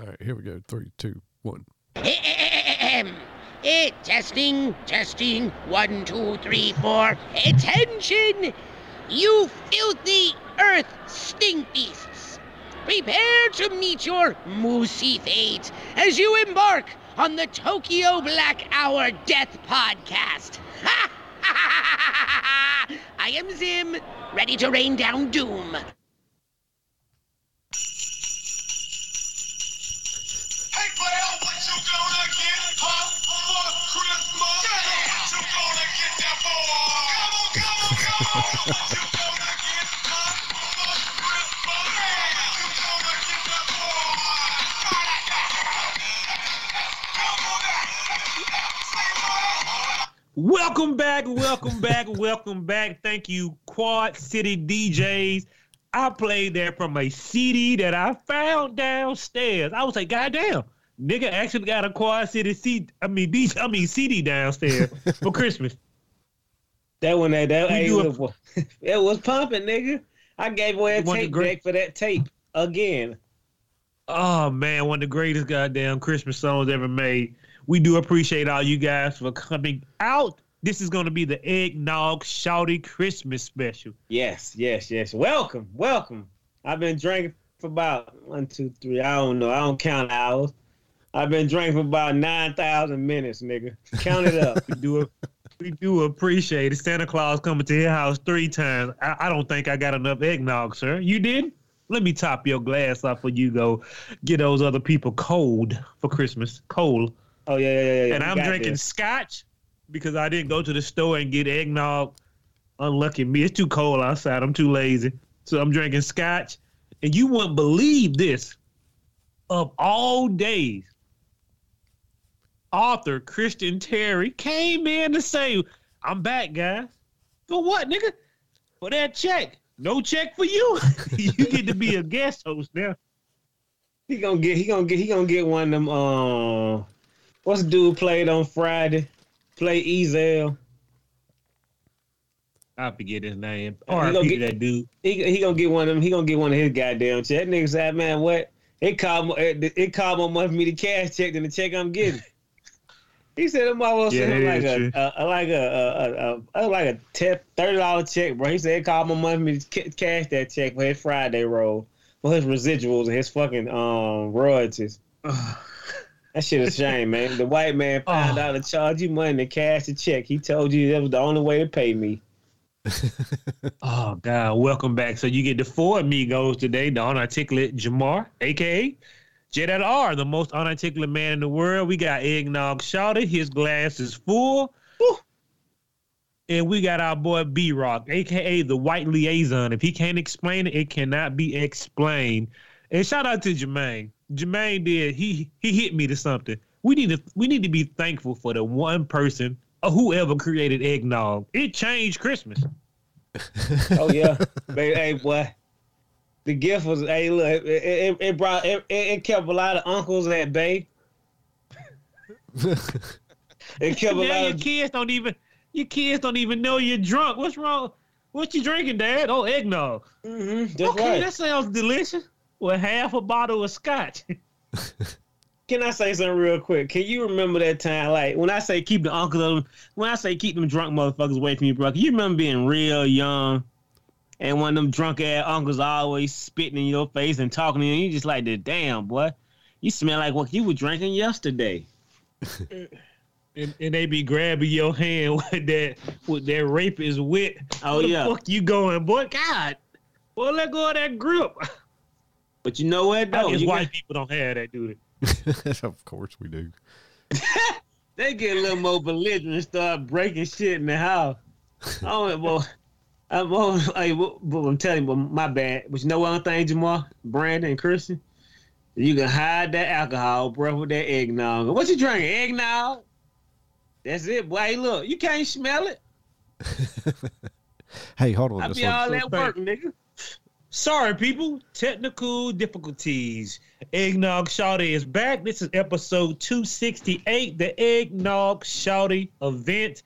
All right, here we go. Three, two, one. Eh, testing, testing. One, two, three, four. Attention! You filthy earth stink beasts! Prepare to meet your moosey fate as you embark on the Tokyo Black Hour Death Podcast. Ha! I am Zim, ready to rain down doom. Welcome back, welcome back, welcome back. Thank you, Quad City DJs. I played that from a CD that I found downstairs. I was like, God damn, nigga actually got a Quad City CD. I mean, I mean CD downstairs for Christmas. That one, that that, hey, it, was, it was pumping, nigga. I gave away a tape great- deck for that tape again. Oh man, one of the greatest goddamn Christmas songs ever made. We do appreciate all you guys for coming out. This is gonna be the eggnog shawty Christmas special. Yes, yes, yes. Welcome, welcome. I've been drinking for about one, two, three. I don't know. I don't count hours. I've been drinking for about nine thousand minutes, nigga. Count it up. We do we do appreciate it. Santa Claus coming to your house three times. I, I don't think I got enough eggnog, sir. You did? Let me top your glass off for you go get those other people cold for Christmas. Cold. Oh yeah, yeah, yeah. yeah. and I'm drinking this. scotch because I didn't go to the store and get eggnog. Unlucky me. It's too cold outside. I'm too lazy. So I'm drinking scotch. And you wouldn't believe this. Of all days, author Christian Terry came in to say, I'm back, guys. For what, nigga? For that check. No check for you. you get to be a guest host now. He gonna get. He gonna get. He gonna get one of them. Uh, what's the dude played on Friday? Play Ezal. I forget his name. Or gonna get- that dude. He he gonna get one of them. He gonna get one of his goddamn check. That nigga said, man, what? It called more. It, it called more money for me to cash check than the check I'm getting. he said, "I'm almost Yeah, him like a, a, a like a, a, a, like a ten, thirty dollar check, bro." He said call my money me to cash that check for his Friday roll, for his residuals and his fucking um royalties. That shit is a shame, man. The white man found Oh. out to charge you money to cash the check. He told you that was the only way to pay me. Oh God! Welcome back. So you get the four amigos today: the unarticulate Jamar, aka Jet R, the most unarticulate man in the world. We got eggnog Shawty. His glass is full. Woo. And we got our boy B Rock, aka the white liaison. If he can't explain it, it cannot be explained. And shout out to Jermaine. Jermaine did he he hit me to something. We need to we need to be thankful for the one person or whoever created eggnog. It changed Christmas. Oh yeah, baby, hey boy. The gift was hey look, it, it, it brought it, it kept a lot of uncles at bay. It kept a lot your of kids don't even your kids don't even know you're drunk. What's wrong? What you drinking, Dad? Oh, eggnog. Mhm, that's okay, right. that sounds delicious. With half a bottle of scotch. Can I say something real quick? Can you remember that time? Like when I say keep the uncles, when I say keep them drunk motherfuckers away from you, bro. Can you remember being real young, and one of them drunk ass uncles always spitting in your face and talking to you, and you just like, the damn boy, you smell like what you were drinking yesterday. and, and they be grabbing your hand with that with that rapist wit. Oh Where the yeah. fuck you going, boy? God, boy, let go of that grip. But you know what? I though? You white got- people don't have that, do they? of course we do. they get a little more belligerent and start breaking shit in the house. Oh, well, I'm, oh, hey, well, I'm telling you, but my bad. But you know one thing, Jamal, Brandon, and Christian? You can hide that alcohol, bro, with that eggnog. What you drinking? Eggnog? That's it, boy. Hey, look, you can't smell it. Hey, hold on. I This be all one. that work, nigga. Sorry, people. Technical difficulties. Eggnog Shawty is back. This is episode 268, the Eggnog Shawty event.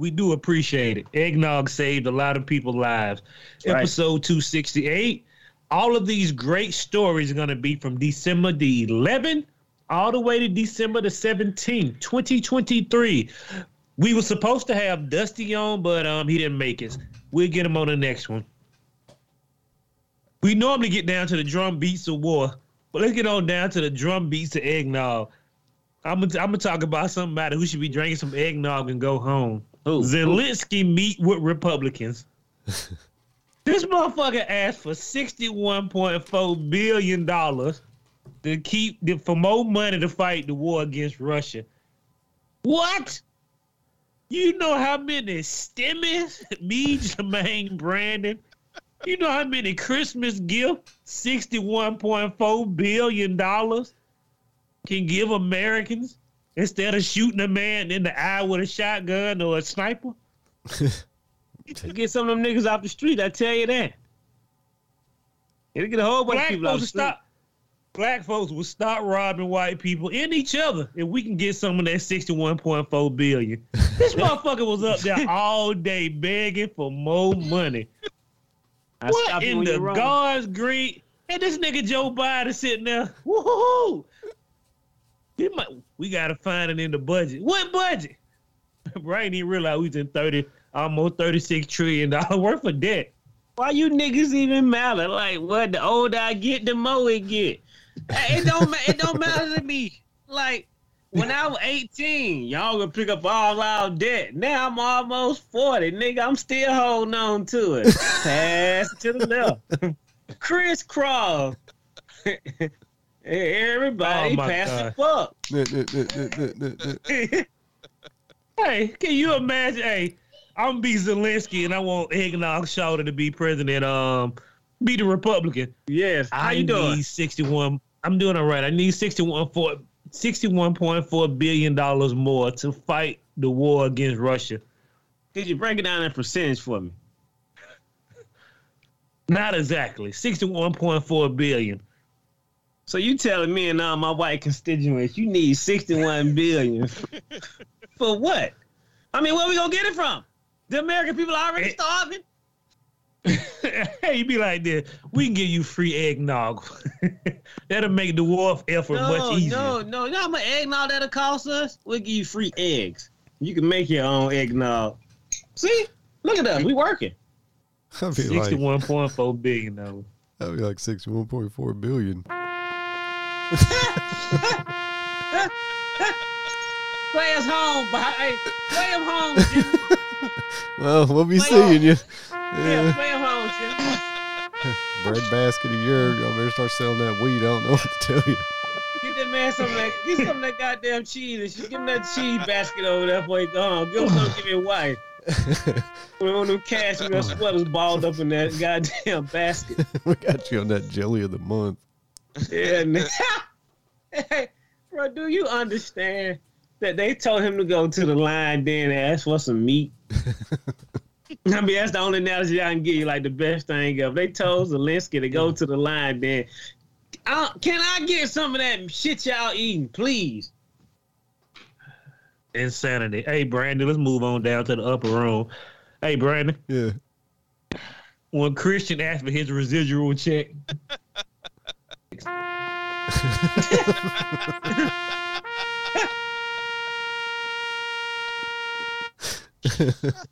We do appreciate it. Eggnog saved a lot of people's lives. Right. Episode 268. All of these great stories are going to be from December the 11th all the way to December the 17th, 2023. We were supposed to have Dusty on, but um, he didn't make it. We'll get him on the next one. We normally get down to the drum beats of war, but let's get on down to the drum beats of eggnog. I'm gonna I'm gonna talk about somebody who should be drinking some eggnog and go home. Who? Zelensky meet with Republicans. this motherfucker asked for sixty-one point four billion dollars to keep for more money to fight the war against Russia. What? You know how many stimmies me, Jermaine Brandon? You know how many Christmas point four billion dollars can give Americans instead of shooting a man in the eye with a shotgun or a sniper? To get some of them niggas off the street, I tell you that. It'll get a whole bunch of Black people off folks the will street. stop. Black folks will stop robbing white people and each other if we can get some of that sixty-one point four billion. This motherfucker was up there all day begging for more money. I what in the. God's green? And this nigga Joe Biden sitting there. Woohoo! Might, we gotta find it in the budget. What budget? Bro, I didn't realize we was in thirty, almost thirty-six trillion dollar worth of debt. Why you niggas even matter? Like what? The older I get, the more it get. It don't. It don't matter to me. Like when I was 18, y'all gonna pick up all our debt. Now I'm almost 40, nigga. I'm still holding on to it. Pass to the left. Crisscross. Hey, everybody Oh, pass God. the fuck. Hey, can you imagine? Hey, I'm gonna be Zelensky and I want Eggnog Shawty to be president. Um, be the Republican. Yes. How I you doing? need 61. I'm doing all right. I need 61 for 61.4 billion dollars more to fight the war against Russia. Could you break it down in percentage for me? Not exactly 61.4 billion. So you telling me and all my white constituents you need 61 billion for what? I mean, where we gonna get it from? The American people are already starving. hey, you be like this. We can give you free eggnog. That'll make the war effort No, much easier. no, no. You know how much eggnog that'll cost us? We'll give you free eggs. You can make your own eggnog. See? Look at us. We working. I'd be like, Sixty-one point four billion dollars. that'd be like sixty-one point four billion. Play us home. but- Hey, play them home, Jimmy. Well, we'll be Play seeing you. Yeah, Yeah. play them home, Jimmy. Bread basket a year. Y'all better start selling that weed. I don't know what to tell you. Get that man some of that. Get some of that goddamn cheese. and Give him that cheese basket over there before he go home. Give him some. Give me a wife. One of them cashmere sweaters balled up in that goddamn basket. we got you on that jelly of the month. Yeah. man. hey, bro, do you understand that they told him to go to the line then and ask for some meat? I mean, that's the only analogy I can give you, like the best thing of. They told Zelensky to go to the line then. I, can I get some of that shit y'all eating, please? Insanity. Hey, Brandon, let's move on down to the upper room. Hey, Brandon, Yeah. when Christian asked for his residual check,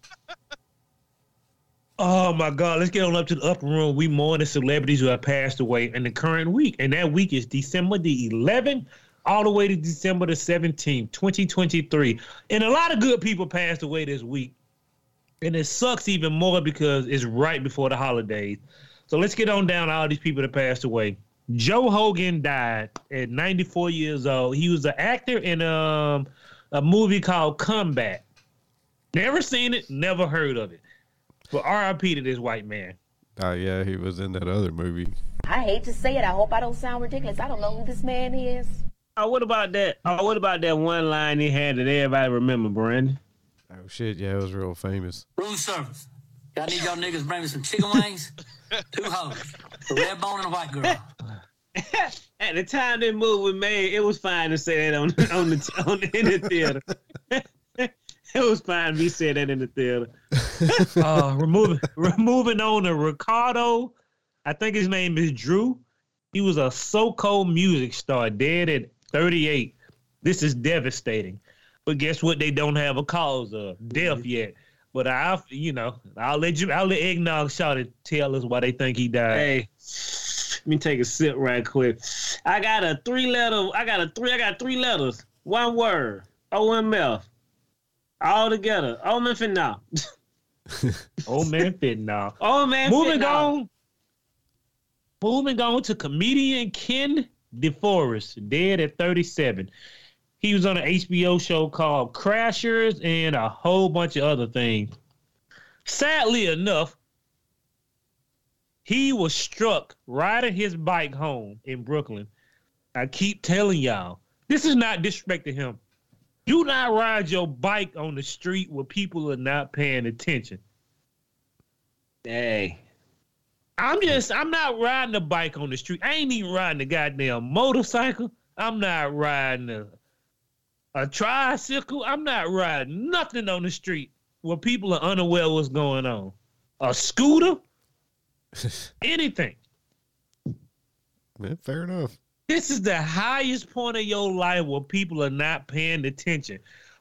oh my God, let's get on up to the upper room. We mourn the celebrities who have passed away in the current week. And that week is December the 11th all the way to December the 17th, 2023. And a lot of good people passed away this week. And it sucks even more because it's right before the holidays. So let's get on down all these people that passed away. Joe Hogan died at 94 years old. He was an actor in um, a movie called Comeback. Never seen it, never heard of it. But RIP to this white man. Oh yeah, he was in that other movie. I hate to say it. I hope I don't sound ridiculous. I don't know who this man is. Oh, what about that? Oh, what about that one line he had that everybody remember, Brandon? Oh shit, yeah, it was real famous. Room service. Y'all need y'all niggas bring me some chicken wings, two hoes, a red bone and a white girl. At the time that movie was made, it was fine to say that on on the on the, in the theater. it was fine to be said that in the theater. Uh, removing removing on to Ricardo I think his name is Drue. He was a so-called music star, dead at 38. This is devastating. But guess what? They don't have a cause of death yet. But I, you know, I'll let you, I'll let Eggnog Shaw to tell us why they think he died. Hey, let me take a sip right quick. I got a three letter. I got a three. I got three letters. One word. OMF. All together. OMF now. Oh man, fit now. Oh man. Moving on. Moving on to comedian Ken DeForest, dead at 37. He was on an HBO show called Crashers and a whole bunch of other things. Sadly enough, he was struck riding his bike home in Brooklyn. I keep telling y'all, this is not disrespecting him. Do not ride your bike on the street where people are not paying attention. Hey. I'm just I'm not riding a bike on the street. I ain't even riding a goddamn motorcycle. I'm not riding a, a tricycle. I'm not riding nothing on the street where people are unaware what's going on. A scooter, anything. Man, fair enough. This is the highest point of your life where people are not paying attention,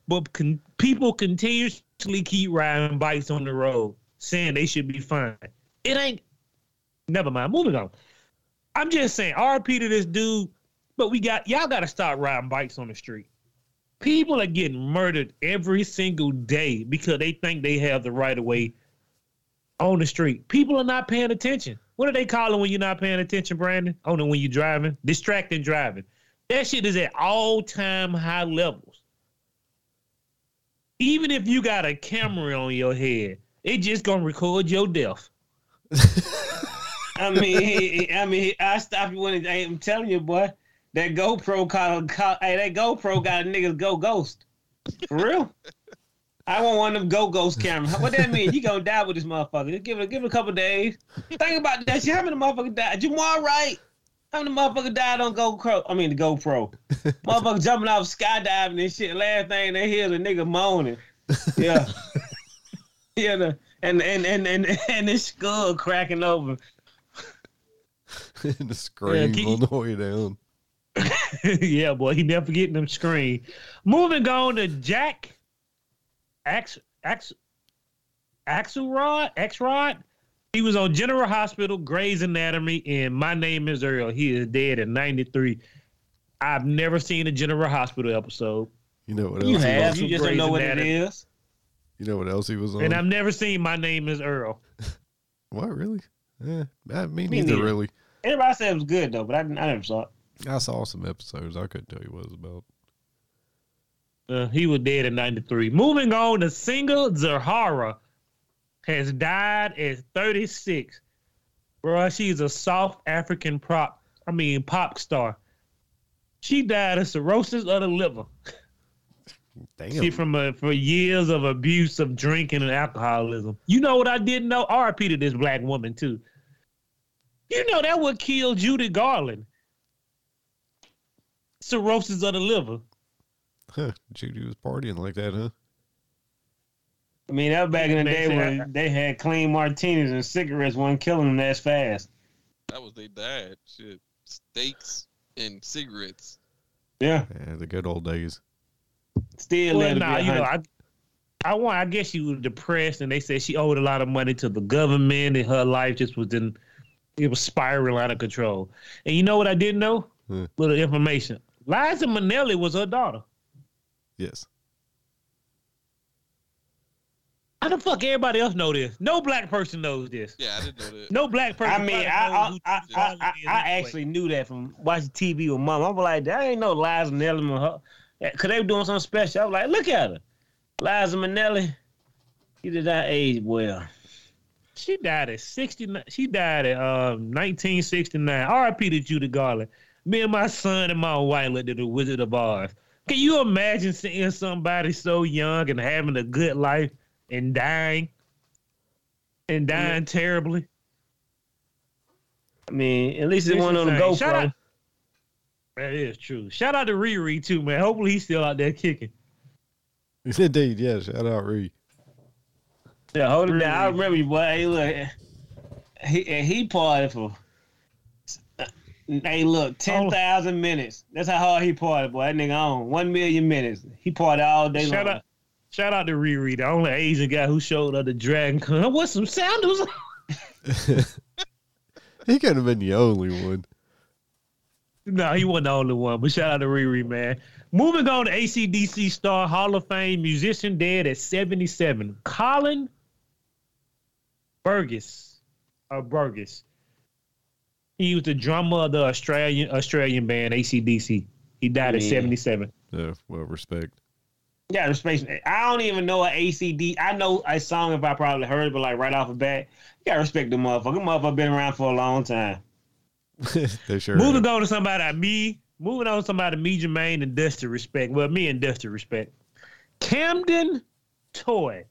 but con- people continuously keep riding bikes on the road, saying they should be fine. It ain't. Never mind. Moving on. I'm just saying, RP to this dude, but we got y'all got to stop riding bikes on the street. People are getting murdered every single day because they think they have the right of way on the street. People are not paying attention. What do they call it when you're not paying attention, Brandon? No, when you're driving, distracting driving. That shit is at all time high levels. Even if you got a camera on your head, it just gonna record your death. I mean, I mean, I stop you when it, I'm telling you, boy. That GoPro call, hey, that GoPro got niggas go ghost. For real? I want one of them go ghost cameras. What that mean? You gonna die with this motherfucker? Just give it, give it a couple days. Think about that shit. How many motherfuckers died? Jamal Wright. How many motherfuckers died on GoPro? I mean the GoPro. motherfucker jumping off skydiving and shit. Last thing they hear the nigga moaning. Yeah. yeah. The, and and and and and his skull cracking open. the scream keep- on the way down. yeah, boy, he never getting them screen. Moving on to Jack Ax Ax Axelrod Axrod. He was on General Hospital, Grey's Anatomy, and My Name Is Earl. He is dead at 93. I've never seen a General Hospital episode, You know what else? You he have. was? You just don't know what it Anatomy. is. You know what else he was on? and I've never seen My Name Is Earl. what really? Yeah, I, me, Me neither, neither. really. Everybody said it was good though, but I, I never saw it. I saw some episodes. I couldn't tell you what it was about. Uh, he was dead at 93. Moving on, the singer Zahara has died at 36. Bro, she's a South African prop, I mean pop star. She died of cirrhosis of the liver. Damn. She from uh, for years of abuse of drinking and alcoholism. You know what I didn't know? RP to this black woman too. You know that would kill Judy Garland. Cirrhosis of the liver. Huh, Judy was partying like that, huh? I mean, that was back in the day when I- they had clean martinis and cigarettes wasn't killing them as fast. That was they died. Shit. Steaks and cigarettes. Yeah, Yeah, the good old days. still Well, nah, you know, I, I want. I guess she was depressed, and they said she owed a lot of money to the government, and her life just was in, it was spiraling out of control. And you know what I didn't know? Hmm. Little information. Liza Minnelli was her daughter. Yes. How the fuck everybody else know this? No black person knows this. Yeah, I didn't know that. No black person. I mean, I I, I, I, I, is I actually knew that from watching TV with mom. I was like, that ain't no Liza Minnelli. with her- Cause they were doing something special. I was like, look at her, Liza Minnelli. She did not age well. She died at 69. She died at um, 1969. RIP to Judy Garland. Me and my son and my wife looked at the Wizard of Oz. Can you imagine seeing somebody so young and having a good life and dying? And dying terribly? I mean, at least it It's wasn't on the insane. Shout GoPro. out- That is true. Shout out to Riri too, man. Hopefully he's still out there kicking. It's indeed, yeah. Shout out Reed. Yeah, hold it Really? down. I remember you, boy. Hey, look. he and he partied for. Hey, look, oh. ten thousand minutes. That's how hard he partied, boy. That nigga on one million minutes. He partied all day Shout long. out, shout out to Riri, the only Asian guy who showed up the Dragon Con. What's some sandals? he could have been the only one. no, he wasn't the only one. But shout out to Riri, man. Moving on to ACDC star, Hall of Fame musician, dead at 77. Colin Burgess, or Burgess. He was the drummer of the Australian Australian band ACDC. He died at 77. Yeah, well, respect. Yeah, respect. I don't even know an ACD. I know a song if I probably heard it, but like right off the bat, you gotta respect the motherfucker. Motherfucker been around for a long time. they sure. Moving have. on to somebody like me. Moving on to somebody me, Jermaine, and Dusty respect. Well, me and Dusty respect. Camden Toy.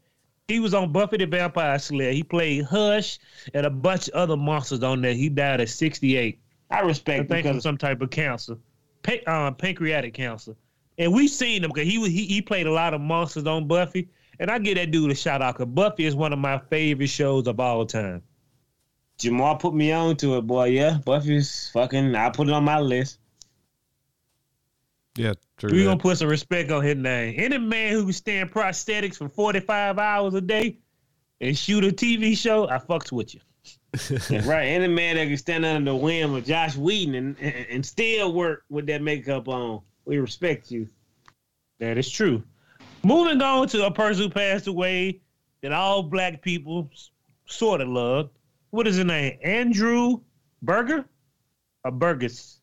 He was on Buffy the Vampire Slayer. He played Hush and a bunch of other monsters on there. He died at 68. I I respect think from because some type of cancer, uh, pancreatic cancer. And we've seen him because he, was- he he played a lot of monsters on Buffy. And I give that dude a shout out because Buffy is one of my favorite shows of all time. Jamal put me on to it, boy. Yeah, Buffy's fucking. I put it on my list. Yeah, true. We that. gonna put some respect on his name. Any man who can stand prosthetics for 45 hours a day and shoot a TV show, I fucks with you. Right. Any man that can stand under the whim of Joss Whedon and, and, and still work with that makeup on, we respect you. That is true. Moving on to a person who passed away that all black people sort of love. What is his name? Andrew Berger? Or Burgess?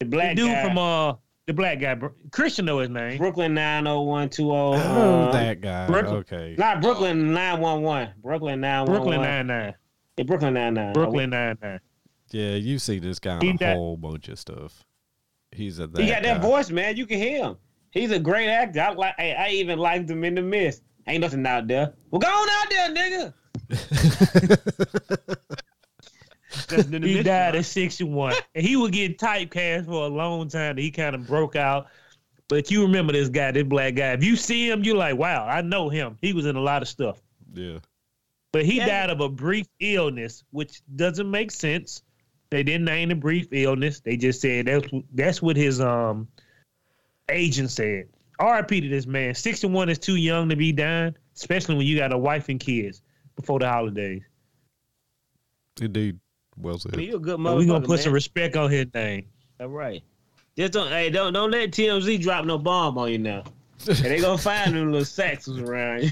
The The black dude guy, from uh the black guy. Christian know his name. Brooklyn 90120. Oh, uh, that guy. Brooklyn- Okay. Not Brooklyn 911. Brooklyn 911. Brooklyn Nine Nine. Yeah, Brooklyn 99. Brooklyn Nine Nine. Yeah, you see this guy He on a died- whole bunch of stuff. He's a that He got that voice, man. You can hear him. He's a great actor. I like. I, I even liked him in the mist. Ain't nothing out there. Well, go on out there, nigga. Just in the He died man. at 61. and he was getting typecast for a long time. He kind of broke out. But you remember this guy, this black guy. If you see him, you're like, wow, I know him. He was in a lot of stuff. yeah. But he Yeah. died of a brief illness, which doesn't make sense. They didn't name the brief illness. They just said that's that's what his um agent said. RIP to this man. 61 is too young to be dying, especially when you got a wife and kids before the holidays. Indeed. Well said. You a good We're gonna put man. some respect on his name. All right. Just don't. Hey, don't don't let TMZ drop no bomb on you now. And they gonna find them little Saxons around you.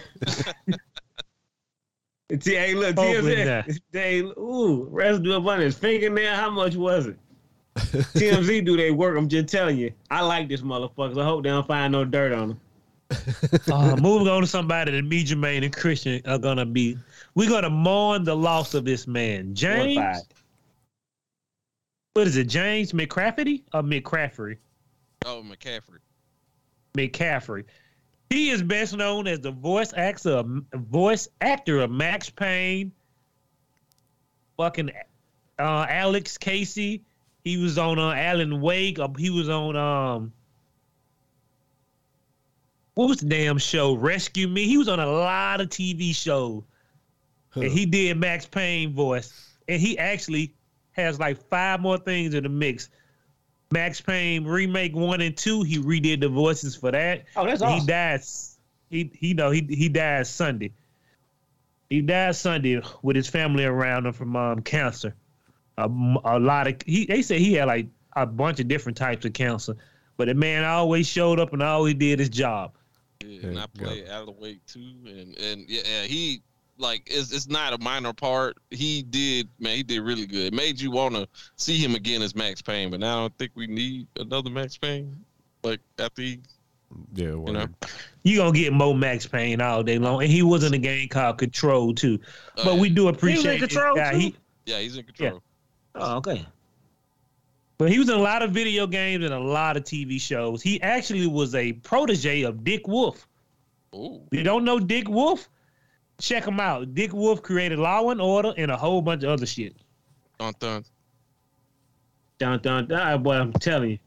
T- hey, look, TMZ. They ooh residue up on his fingernail. How much was it? TMZ do they work. I'm just telling you. I like this motherfucker. I hope they don't find no dirt on him. Uh, moving on to somebody that me, Jermaine, and Christian are gonna be. We're gonna mourn the loss of this man, James. Mortified. What is it, James McCrafferty or McCraffery? Oh, McCaffrey. McCaffrey. He is best known as the voice actor, of, voice actor of Max Payne. Fucking uh, Alex Casey. He was on uh, Alan Wake. Uh, he was on um. What was the damn show? Rescue Me. He was on a lot of TV shows. Huh. And he did Max Payne voice. And he actually has like five more things in the mix. Max Payne remake one and two, he redid the voices for that. Oh, that's awesome. He died. He he know he he died Sunday. He died Sunday with his family around him from um, cancer. a lot of he they say he had like a bunch of different types of cancer, but the man always showed up and always did his job. Yeah, and I I yeah. of the way too, and and yeah, yeah, he like it's it's not a minor part. He did man, he did really good. It made you want to see him again as Max Payne, but now I don't think we need another Max Payne. Like after he, Yeah, you well, know, You gonna get Mo Max Payne all day long, and he was in a game called Control too. Oh, but yeah. we do appreciate this Control, guy. He, yeah, he's in control. Oh, okay. But he was in a lot of video games and a lot of TV shows. He actually was a protege of Dick Wolf. Oh, You don't know Dick Wolf? Check them out. Dick Wolf created Law and Order and a whole bunch of other shit. dun dun. Dun dun dun. Ah, boy, I'm telling you.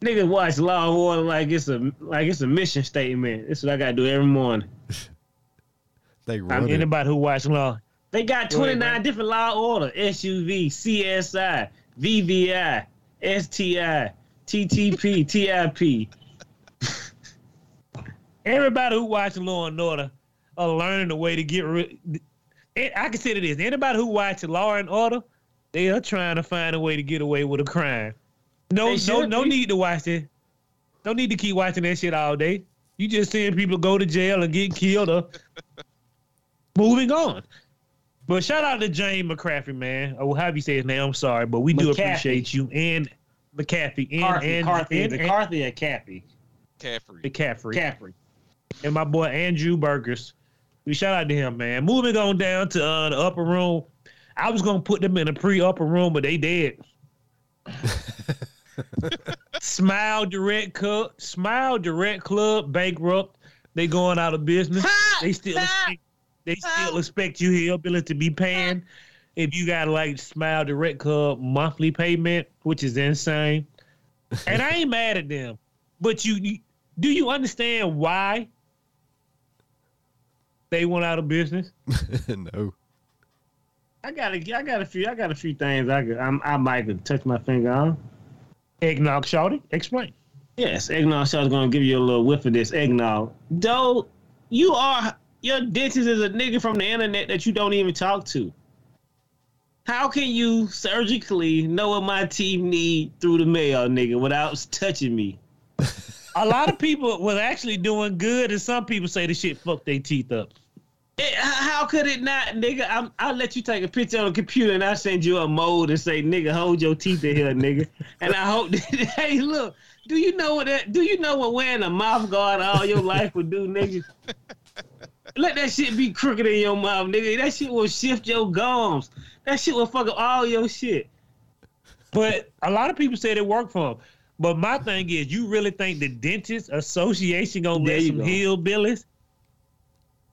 Niggas watch Law and Order like it's a like it's a mission statement. This is what I gotta do every morning. they run it. anybody who watched Law, They got Go ahead, 29 man. different law order SUV, CSI, VVI, STI, TTP, TIP. Everybody who watches Law and Order are learning the way to get rid. I consider this. Anybody who watches Law and Order, they are trying to find a way to get away with a crime. No, no, no be. need to watch it. Don't need to keep watching that shit all day. You just seeing people go to jail and get killed or moving on. But shout out to James McCaffrey, man. Oh, or however you say his name. I'm sorry, but we do appreciate you and McCaffrey and Carthy, and, Carthy, and, is it and Carthy or Cappy? Caffrey. McCaffrey Caffrey. and my boy Andrew Burgers. We shout out to him, man. Moving on down to uh, the upper room. I was gonna put them in a pre-upper room, but they dead. Smile Direct Club, Smile Direct Club bankrupt. They going out of business. They still expect, they still expect you hillbilly to be paying if you got like Smile Direct Club monthly payment, which is insane. And I ain't mad at them, but you, you do you understand why they went out of business? no. I got a, I got a few, I got a few things I could, I'm, I might could touch my finger on. Eggnog Shawty, explain. Yes, eggnog shot's gonna give you a little whiff of this eggnog. Though you are your dentist is a nigga from the internet that you don't even talk to. How can you surgically know what my teeth need through the mail, nigga, without touching me? A lot of people was actually doing good, and some people say the shit fucked their teeth up. H- how could it not, nigga? I'm, I'll let you take a picture on the computer and I'll send you a mold and say, nigga, hold your teeth in here, nigga. And I hope that, hey, look, do you know what that, do you know what wearing a mouth guard all your life would do, nigga? Let that shit be crooked in your mouth, nigga. That shit will shift your gums. That shit will fuck up all your shit. But a lot of people said it worked for them. But my thing is, you really think the dentist association gonna There let some go. hillbillies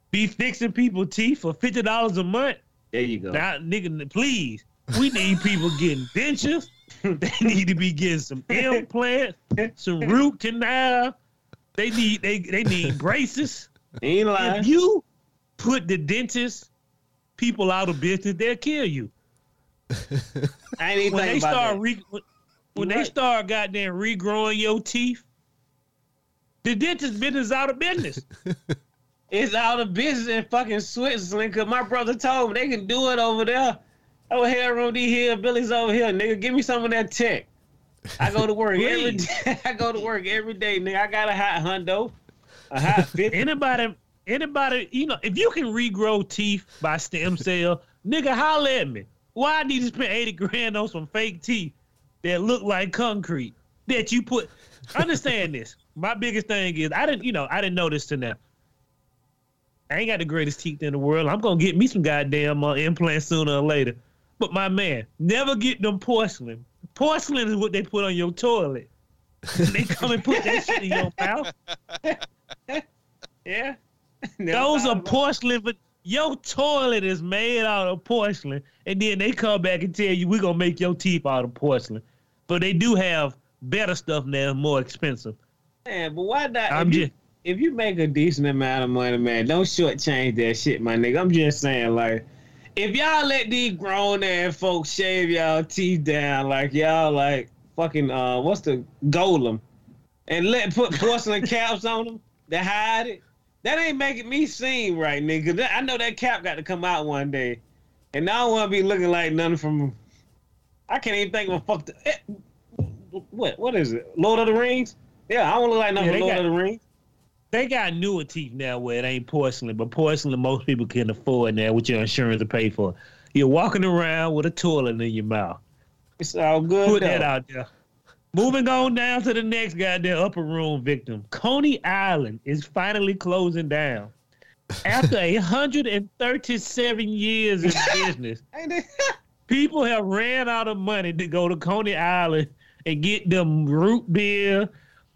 be fixing people teeth for fifty dollars a month? There you go. Now, nigga, please, we need people getting dentures. they need to be getting some implants, some root canal. They need they they need braces. Ain't lying. If you put the dentist people out of business, they'll kill you. I ain't When they about start that. re- when, You they start goddamn regrowing your teeth, the dentist business is out of business. It's out of business in fucking Switzerland because my brother told me they can do it over there. Over here on these hillbillies over here, nigga. Give me some of that tech. I go to work every day. I go to work every day, nigga. I got a hot hundo, a hot fit. anybody, anybody, you know, if you can regrow teeth by stem cell, nigga, holler at me. Why I need to spend 80 grand on some fake teeth that look like concrete that you put? Understand this. My biggest thing is I didn't, you know, I didn't know this to now. I ain't got the greatest teeth in the world. I'm gonna get me some goddamn uh, implants sooner or later. But my man, never get them porcelain. Porcelain is what they put on your toilet. they come and put that shit in your mouth. yeah. Those are porcelain, but your toilet is made out of porcelain, and then they come back and tell you we're gonna make your teeth out of porcelain. But they do have better stuff now, more expensive. Man, but why not? I'm if, you, just if you make a decent amount of money, man, don't shortchange that shit, my nigga. I'm just saying, like, if y'all let these grown ass folks shave y'all teeth down, like y'all like fucking uh, what's the Gollum, and let put porcelain caps on them to hide it, that ain't making me seem right, nigga. I know that cap got to come out one day, and I don't want to be looking like nothing from. I can't even think of a fuck. The, eh, what what is it? Lord of the Rings? Yeah, I don't look like nothing Yeah, Lord got- of the Rings. they got newer teeth now where it ain't porcelain, but porcelain most people can afford now, with your insurance to pay for. You're walking around with a toilet in your mouth. It's all good. Put though. that out there. Moving on down to the next goddamn upper room victim. Coney Island is finally closing down. After 137 years in business? people have ran out of money to go to Coney Island and get them root beer,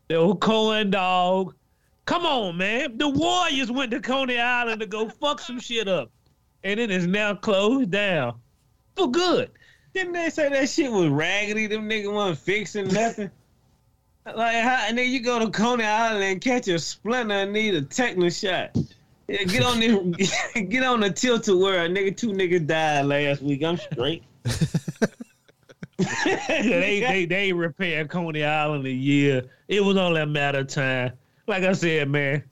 the old corn dog. Come on, man. The Warriors went to Coney Island to go fuck some shit up. And it is now closed down. For good. Didn't they say that shit was raggedy? Them niggas wasn't fixing nothing. like how and then you go to Coney Island and catch a splinter and need a tetanus shot. Yeah, get on this, get on the tilt to where a nigga two niggas died last week. I'm straight. they, they they repaired Coney Island a year. It was only a matter of time. Like I said, man.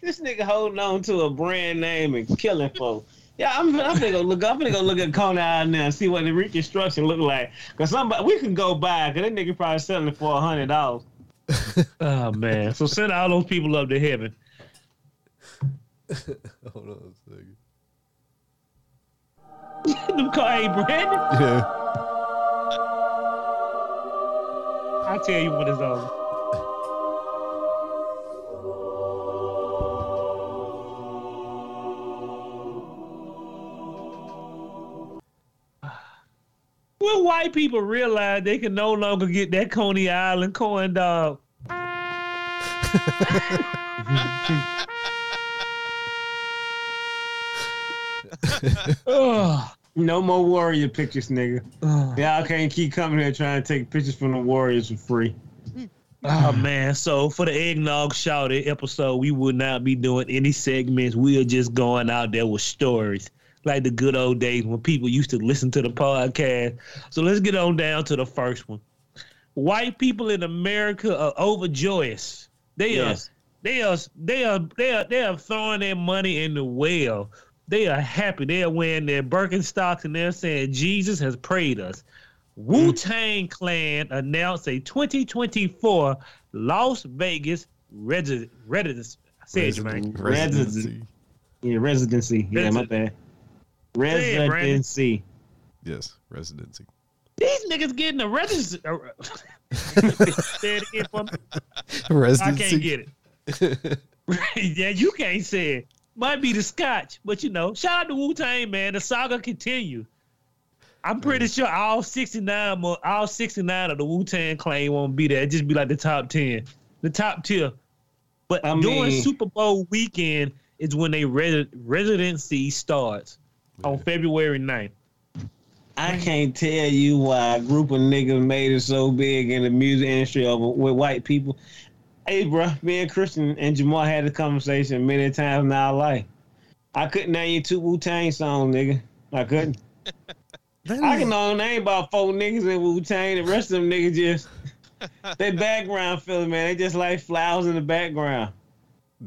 this nigga holding on to a brand name and killing folks. Yeah, I'm, I'm gonna go look. I'm gonna go look at Coney Island now and see what the reconstruction look like. Cause somebody we can go buy. Cause that nigga probably selling it for a hundred dollars. Oh man. So send all those people up to heaven. Hold on a second. Them call, hey Brandon, Yeah. I'll tell you when it's over. When white people realize they can no longer get that Coney Island corn dog. oh, No more warrior pictures, nigga. Y'all can't keep coming here trying to take pictures from the warriors for free. Ah, oh man, so for the eggnog Shawty episode, we would not be doing any segments. We are just going out there with stories. Like the good old days when people used to listen to the podcast. So let's get on down to the first one. White people in America are overjoyous. They Yes. are they are they are they are they are throwing their money in the well. They are happy. They are wearing their Birkenstocks and they're saying Jesus has prayed us. Mm. Wu Tang Clan announced a 2024 Las Vegas resi- residence. I said. Residency. Yeah, residency. Yeah, my bad. Say it, Residency. Yes, residency. These niggas getting a residency. say it again for me. I can't get it. yeah, you can't say it. Might be the scotch, but you know, shout out to Wu Tang, man. The saga continue. I'm pretty sure all 69 mo- all 69 of the Wu Tang Clan won't be there. It'd just be like the top 10, the top tier. But I during mean- Super Bowl weekend is when they res- residency starts on February 9th. I can't tell you why a group of niggas made it so big in the music industry over with white people. Hey, bro, me and Christian and Jamal had a conversation many times in our life. I couldn't name you two Wu Tang songs, nigga. I couldn't. I can only name about four niggas in Wu Tang. The rest of them niggas just they background filler, man. They just like flowers in the background.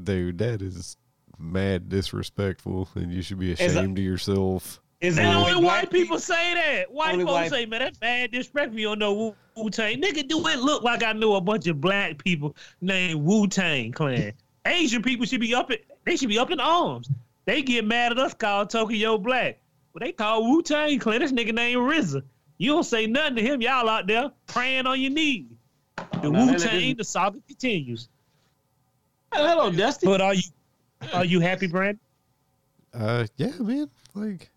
Dude, that is mad disrespectful, and you should be a- ashamed of yourself. Is And it only black white people say that. White Only folks white- say, man, that's bad disrespect. You don't know Wu Tang. Nigga, do it look like I know a bunch of black people named Wu Tang Clan? Asian people should be up in, they should be up in arms. They get mad at us called Tokyo Black. But they call Wu Tang Clan. This nigga named RZA. You don't say nothing to him. Y'all out there praying on your knees. The Oh, Wu Tang, the saga continues. Hello, Dusty. But are you are you happy, Brandon? Uh, yeah, man. Like,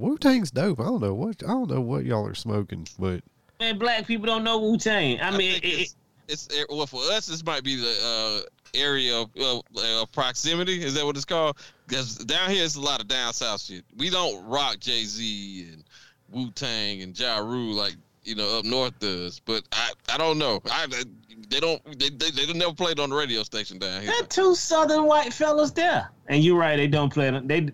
Wu Tang's dope. I don't know what I don't know what y'all are smoking, but Man, black people don't know Wu Tang. I I mean, think it, it's, it's well for us. This might be the uh, area of uh, uh, proximity. Is that what it's called? Because down here it's a lot of down south shit. We don't rock Jay Z and Wu Tang and Ja Rule like you know up north does. But I I don't know. I they don't they they, they never played on the radio station down here. There two southern white fellas there. And you're right, they don't play them. They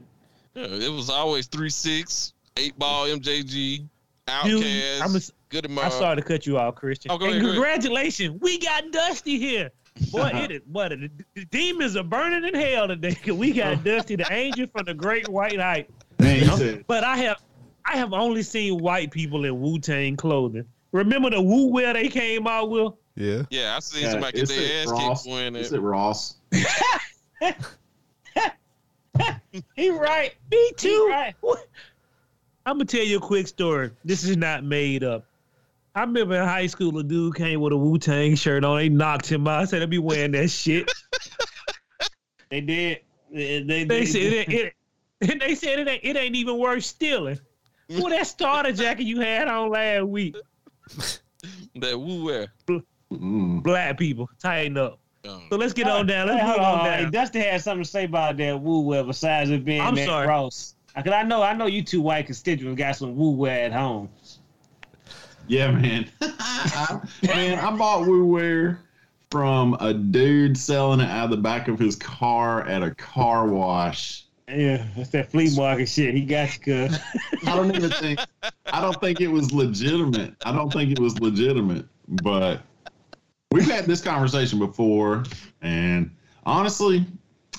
Yeah, it was always three six eight ball MJG Dude, Outkast. I'm a, Good I'm sorry to cut you off, Christian. Oh, go and ahead, go ahead. congratulations, we got Dusty here. Boy, it is. Boy, the, the demons are burning in hell today. We got oh. Dusty, the angel from the Great White Height. Man, But I have, I have only seen white people in Wu Tang clothing. Remember the Wu wear they came out with? yeah. Yeah, I seen yeah, somebody get it's their ass Ross. kicked when It's it. Ross. He right. Me too. I'm gonna tell you a quick story. This is not made up. I remember in high school, a dude came with a Wu Tang shirt on. They knocked him out. I said, "I'll be wearing that shit." they did. They, they, They said it, it, and they said it ain't, it ain't even worth stealing. Well, that starter jacket you had on last week, That Wu wear. Mm. black people, tighten up. Um, So let's get on down. Let's Hey, hold on on. Hey, down. Dusty had something to say about that Wu wear besides it being I'm that sorry. gross. Cause I know, I know you two white constituents got some woo wear at home. Yeah, man. Man, I bought Wu Wear from a dude selling it out of the back of his car at a car wash. Yeah, that's that flea market shit. He got you, cuz. I don't even think I don't think it was legitimate. I don't think it was legitimate, but we've had this conversation before, and honestly,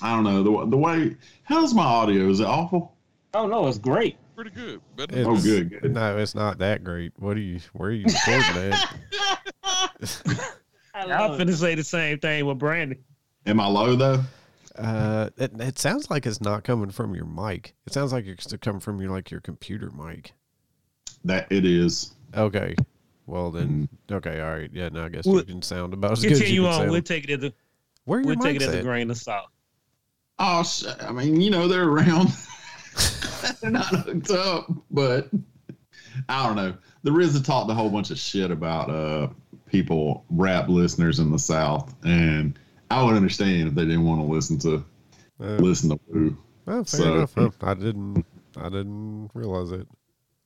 I don't know the the way. How's my audio? Is it awful? Oh no, it's great. Pretty good. Better It's- Oh, good, good. No, it's not that great. What are you? Where are you recording at? I I'm love it. finna say the same thing with Brandon. Am I low though? Uh, it, it sounds like it's not coming from your mic. It sounds like it's coming from your like your computer mic. That it is. Okay. Well then, Mm. okay, all right. Yeah, no, I guess We'll- you can sound about as good as Continue you on. can We'll sound. take it as a Where are your we'll take it mics as a grain of salt. Oh, I mean, you know, they're around. they're not hooked up, but I don't know. The RZA talked a whole bunch of shit about uh people, rap listeners in the South, and I would understand if they didn't want to listen to Uh, listen to Wu. well, fair So- enough. I didn't. I didn't realize it.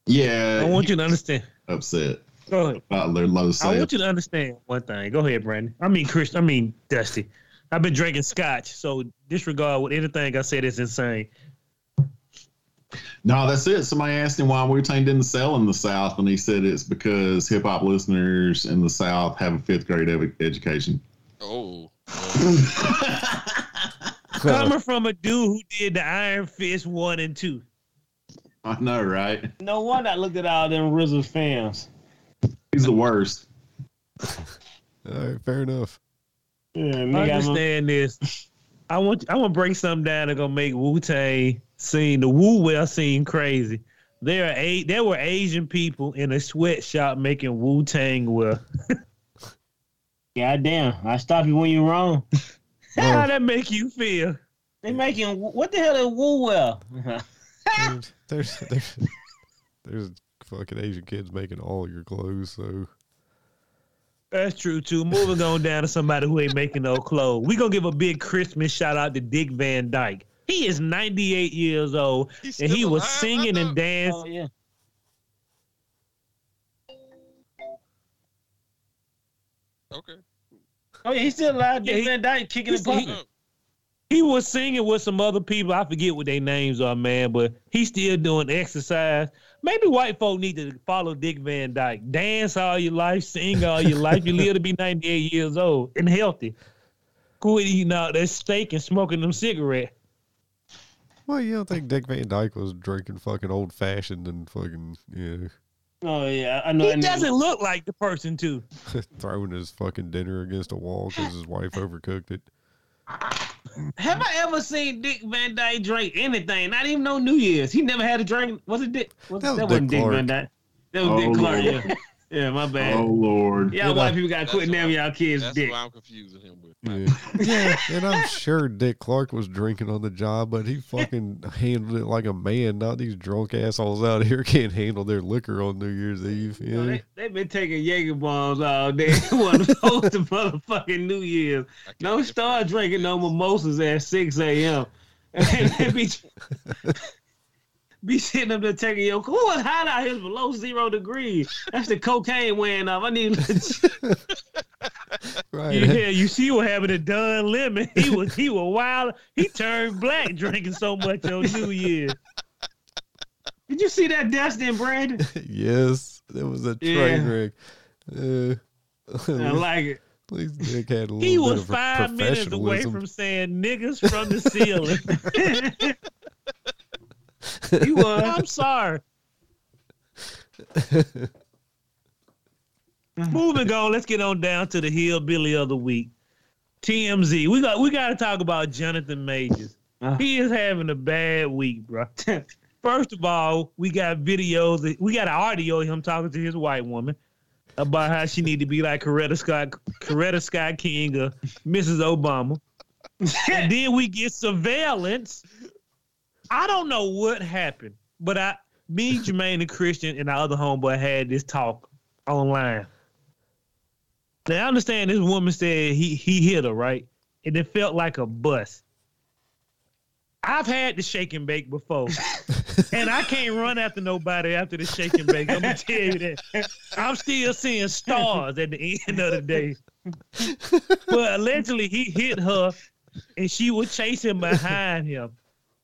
Yeah, I want you to understand. upset Go ahead. about their low I want you to understand one thing. Go ahead, Brandon. I mean, Chris. I mean, Dusty. I've been drinking scotch, so disregard what anything I said is insane. No, that's it. Somebody asked him why Wu Tang didn't sell in the South, and he said it's because hip hop listeners in the South have a fifth grade ev- education. Oh. Coming from a dude who did the Iron Fist one and two. I know, right? No wonder I looked at all them RZA fans. He's the worst. All right, fair enough. Yeah, nigga, I'm- Understand this. I want I want to break something down that's gonna make Wu Tang scene the Wu well scene crazy. There are eight. There were Asian people in a sweatshop making Wu Tang wear. Goddamn, I stop you when you're wrong. How that make you feel? They making what the hell is Wu Wear? There's, there's there's there's fucking Asian kids making all your clothes. So That's true too. Moving on down to somebody who ain't making no clothes. We gonna give a big Christmas shout out to Dick Van Dyke. He is 98 years old He's and he still was alive, singing and dancing. oh yeah. Okay. Oh yeah, he's still alive. Yeah, Dick he- Van Dyke kicking and he- He was singing with some other people. I forget what their names are, man, but he's still doing exercise. Maybe white folk need to follow Dick Van Dyke. Dance all your life, sing all your life. You live to be 98 years old and healthy. Quit eating out that steak and smoking them cigarettes. well, you don't think Dick Van Dyke was drinking fucking old fashioned and fucking yeah, Oh yeah, I know. He I know. doesn't look like the person too. throwing his fucking dinner against a wall because his wife overcooked it. Have I ever seen Dick Van Dyke drink anything? Not even no New Year's. He never had a drink. Was it Dick? Was, That that, was wasn't Dick Dick Van Dyke. That was Oh, Dick Clark. Yeah. Yeah, my bad. Oh Lord. Y'all You white know, people gotta quit That's naming y'all kids That's Dick. what I'm confusing him with. Yeah. yeah, and I'm sure Dick Clark was drinking on the job, but he fucking handled it like a man. Not these drunk assholes out here can't handle their liquor on New Year's Eve. You know, Yeah, they, they been taking Jaeger bombs all day. They want to post the motherfucking New Year's. Don't start drinking no mimosas at 6 a.m. And they be, be sitting up there taking your, oh, it's hot out here, below zero degrees. That's the cocaine wearing off. I need, right. Yeah, you see what happened to Don Lemon. He was he was wild. He turned black drinking so much on New Year. did you see that Dustin Brandon? yes, it was a Yeah. train wreck. Uh, I like it. At least Dick had a little He bit was of five minutes away from saying niggas from the ceiling. He was. I'm sorry. Moving on, let's get on down to the hillbilly of the week. TMZ. We got we got to talk about Jonathan Majors. Uh. He is having a bad week, bro. First of all, we got videos. We got an audio of him talking to his white woman about how she need to be like Coretta Scott, Coretta Scott King or Mrs. Obama. and then we get surveillance. I don't know what happened, but I, me, Jermaine, and Christian, and our other homeboy had this talk online. Now I understand this woman said he he hit her right, and it felt like a bus. I've had the shake and bake before. And I can't run after nobody after the shake and bake. I'm gonna tell you that. I'm still seeing stars at the end of the day. But allegedly he hit her and she was chasing behind him.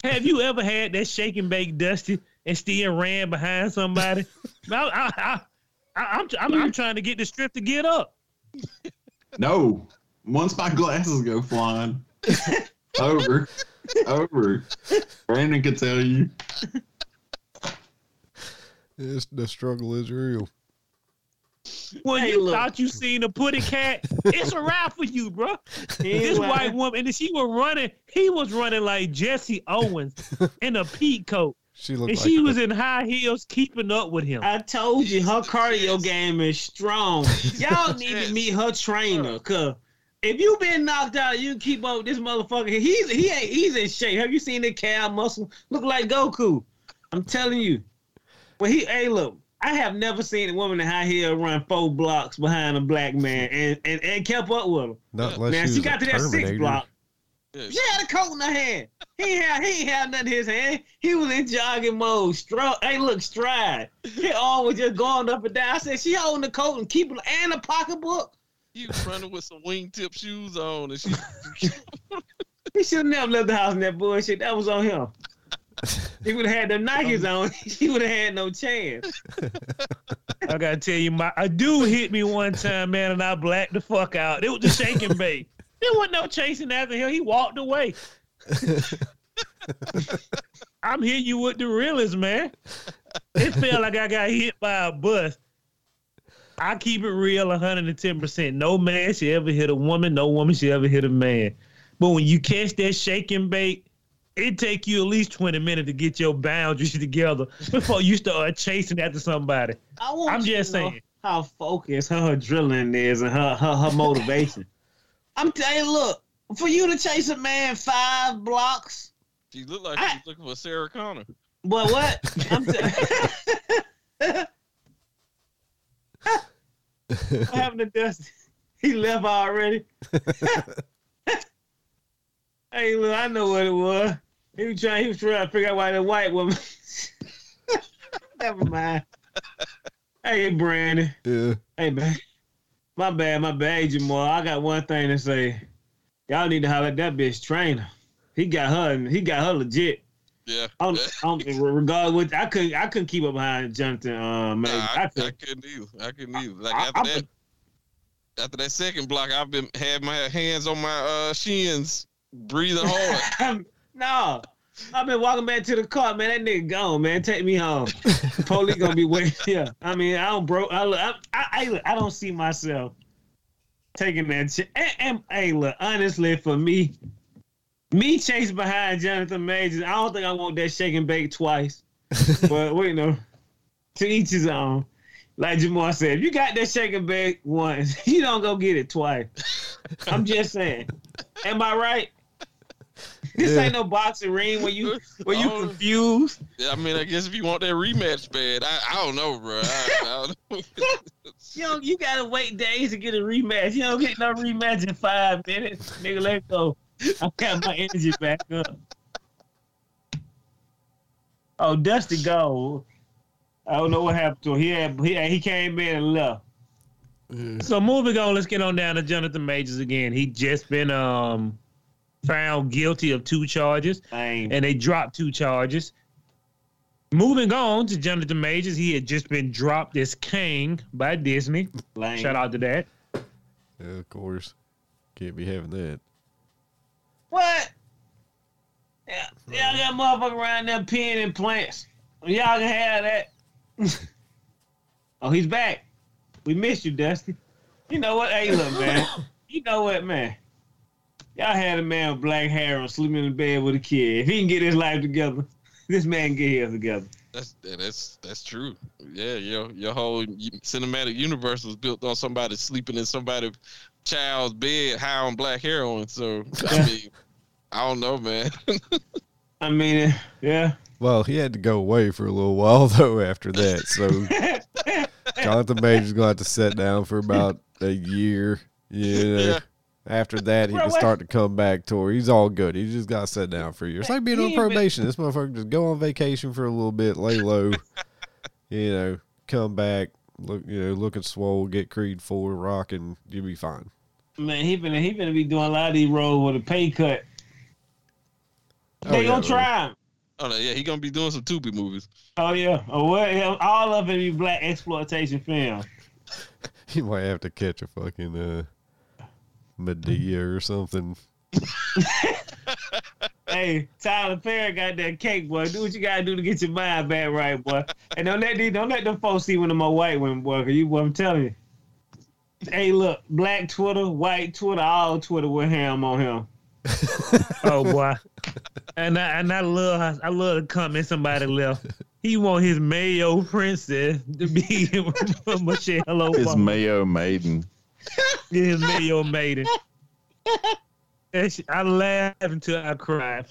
Have you ever had that shake and bake dusty and still ran behind somebody? I, I, I, I, I'm, I'm, I'm trying to get the strip to get up. No. Once my glasses go flying, over, over. Brandon can tell you. It's, the struggle is real. When Hey, you look. thought you seen a putty cat, it's a wrap for you, bro. This lying. white woman, and she was running. He was running like Jesse Owens in a peak coat, She looked and like she a- was in high heels, keeping up with him. I told you her cardio game is strong. Y'all need to meet her trainer, cause if you been knocked out, you keep up with this motherfucker. He's he ain't he's in shape. Have you seen the calf muscle? Look like Goku. I'm telling you. But he hey look, I have never seen a woman in high heel run four blocks behind a black man and and, and kept up with him. not Now she, she got to that six block. Yeah, She had a coat in her hand. He had he ain't had nothing in his hand. He was in jogging mode. Strut. Hey, look, stride. His arm was just going up and down. I said she holding the coat and keeping and a pocketbook. He was running with some wingtip shoes on, and she He should have never left the house in that bullshit. That was on him. He would have had them Nikes um, on. He would have had no chance. I gotta tell you, my a dude hit me one time, man, and I blacked the fuck out. It was the shaking bait. There wasn't no chasing after him. He walked away. I'm hitting you with the realest, man. It felt like I got hit by a bus. I keep it real 110%. No man should ever hit a woman. No woman should ever hit a man. But when you catch that shaking bait, it take you at least 20 minutes to get your boundaries together before you start chasing after somebody. I want I'm just saying. how focused her drilling is and her her, her motivation. I'm telling you, look, for you to chase a man five blocks, she looked like I- she looking for Sarah Connor. But what? I'm t- what happened to Dusty? He left already. hey, look, I know what it was. He was trying. He was trying to figure out why the white woman. Never mind. Hey, Brandon. Yeah. Hey, man. My bad. My bad, Hey, Jamal. I got one thing to say. Y'all need to holler at that bitch trainer. He got her. He got her legit. Yeah. I'm, Yeah. I'm regardless with I couldn't I couldn't keep up behind Jonathan. Uh, man, Nah, I, I, I could. couldn't either. I couldn't either. Like I- after I that, after that second block, I've been had my hands on my uh, shins, breathing hard. no, I've been walking back to the car, man. That nigga gone, man. Take me home. Police gonna be waiting Yeah, I mean, I don't bro. I look, I, I, I, don't see myself taking that. Ch- and, and hey, look, honestly, for me, me chasing behind Jonathan Majors, I don't think I want that shake and bake twice. but wait, no, to each his own. Like Jamal said, if you got that shake and bake once, you don't go get it twice. I'm just saying. Am I right? This Yeah. ain't no boxing ring where you where you Oh. confused. Yeah, I mean, I guess if you want that rematch bad, I, I don't know, bro. I, I don't know. You know, you gotta wait days to get a rematch. You don't get no rematch in five minutes. Nigga, let's go. I got my energy back up. Oh, Dusty Gold. I don't know what happened to him. He had, he, he came in and left. Yeah. So moving on, let's get on down to Jonathan Majors again. He just been um found guilty of two charges, Lame. and they dropped two charges. Moving on to Jonathan Majors, he had just been dropped as Kang by Disney. Lame. Shout out to that. Yeah, of course. Can't be having that. What? Yeah, y'all got motherfucker around there peeing in plants. Y'all can have that. oh, he's back. We missed you, Dusty. You know what? Hey, look, man. You know what, man? Y'all had a man with black hair and sleeping in bed with a kid. If he can get his life together, this man get his together. That's that's that's true. Yeah, your your whole cinematic universe was built on somebody sleeping in somebody child's bed high on black heroin. So I mean, I don't know, man. I mean, yeah. Well, he had to go away for a little while though after that. So Jonathan Major's gonna have to sit down for about a year. Yeah. Yeah. After that, he Bro, can what? start to come back tour. He's all good. He just got to sit down for a year. It's like being on probation. This motherfucker just go on vacation for a little bit, lay low, you know, come back, look, you know, looking swole, get Creed four, rock, and you'll be fine. Man, he been he been be doing a lot of these roles with a pay cut. Oh, they yeah, gonna try him. Oh no, yeah, he gonna be doing some Tubi movies. Oh yeah. Oh what? Yeah, All of it be black exploitation film. He might have to catch a fucking uh, Madea or something. Hey, Tyler Perry got that cake, boy. Do what you gotta do to get your mind back right, boy. And don't let these, don't let them folks see one of my white women, boy. Cause you, boy, I'm telling you. Hey, look, black Twitter, white Twitter, all Twitter with ham on him. Oh boy. And I and I love how- I love the comment somebody left. He want his Mayo princess to be Michelle Obama. His Mayo Maiden. His Mayo maiden. And she- I laughed until I cried.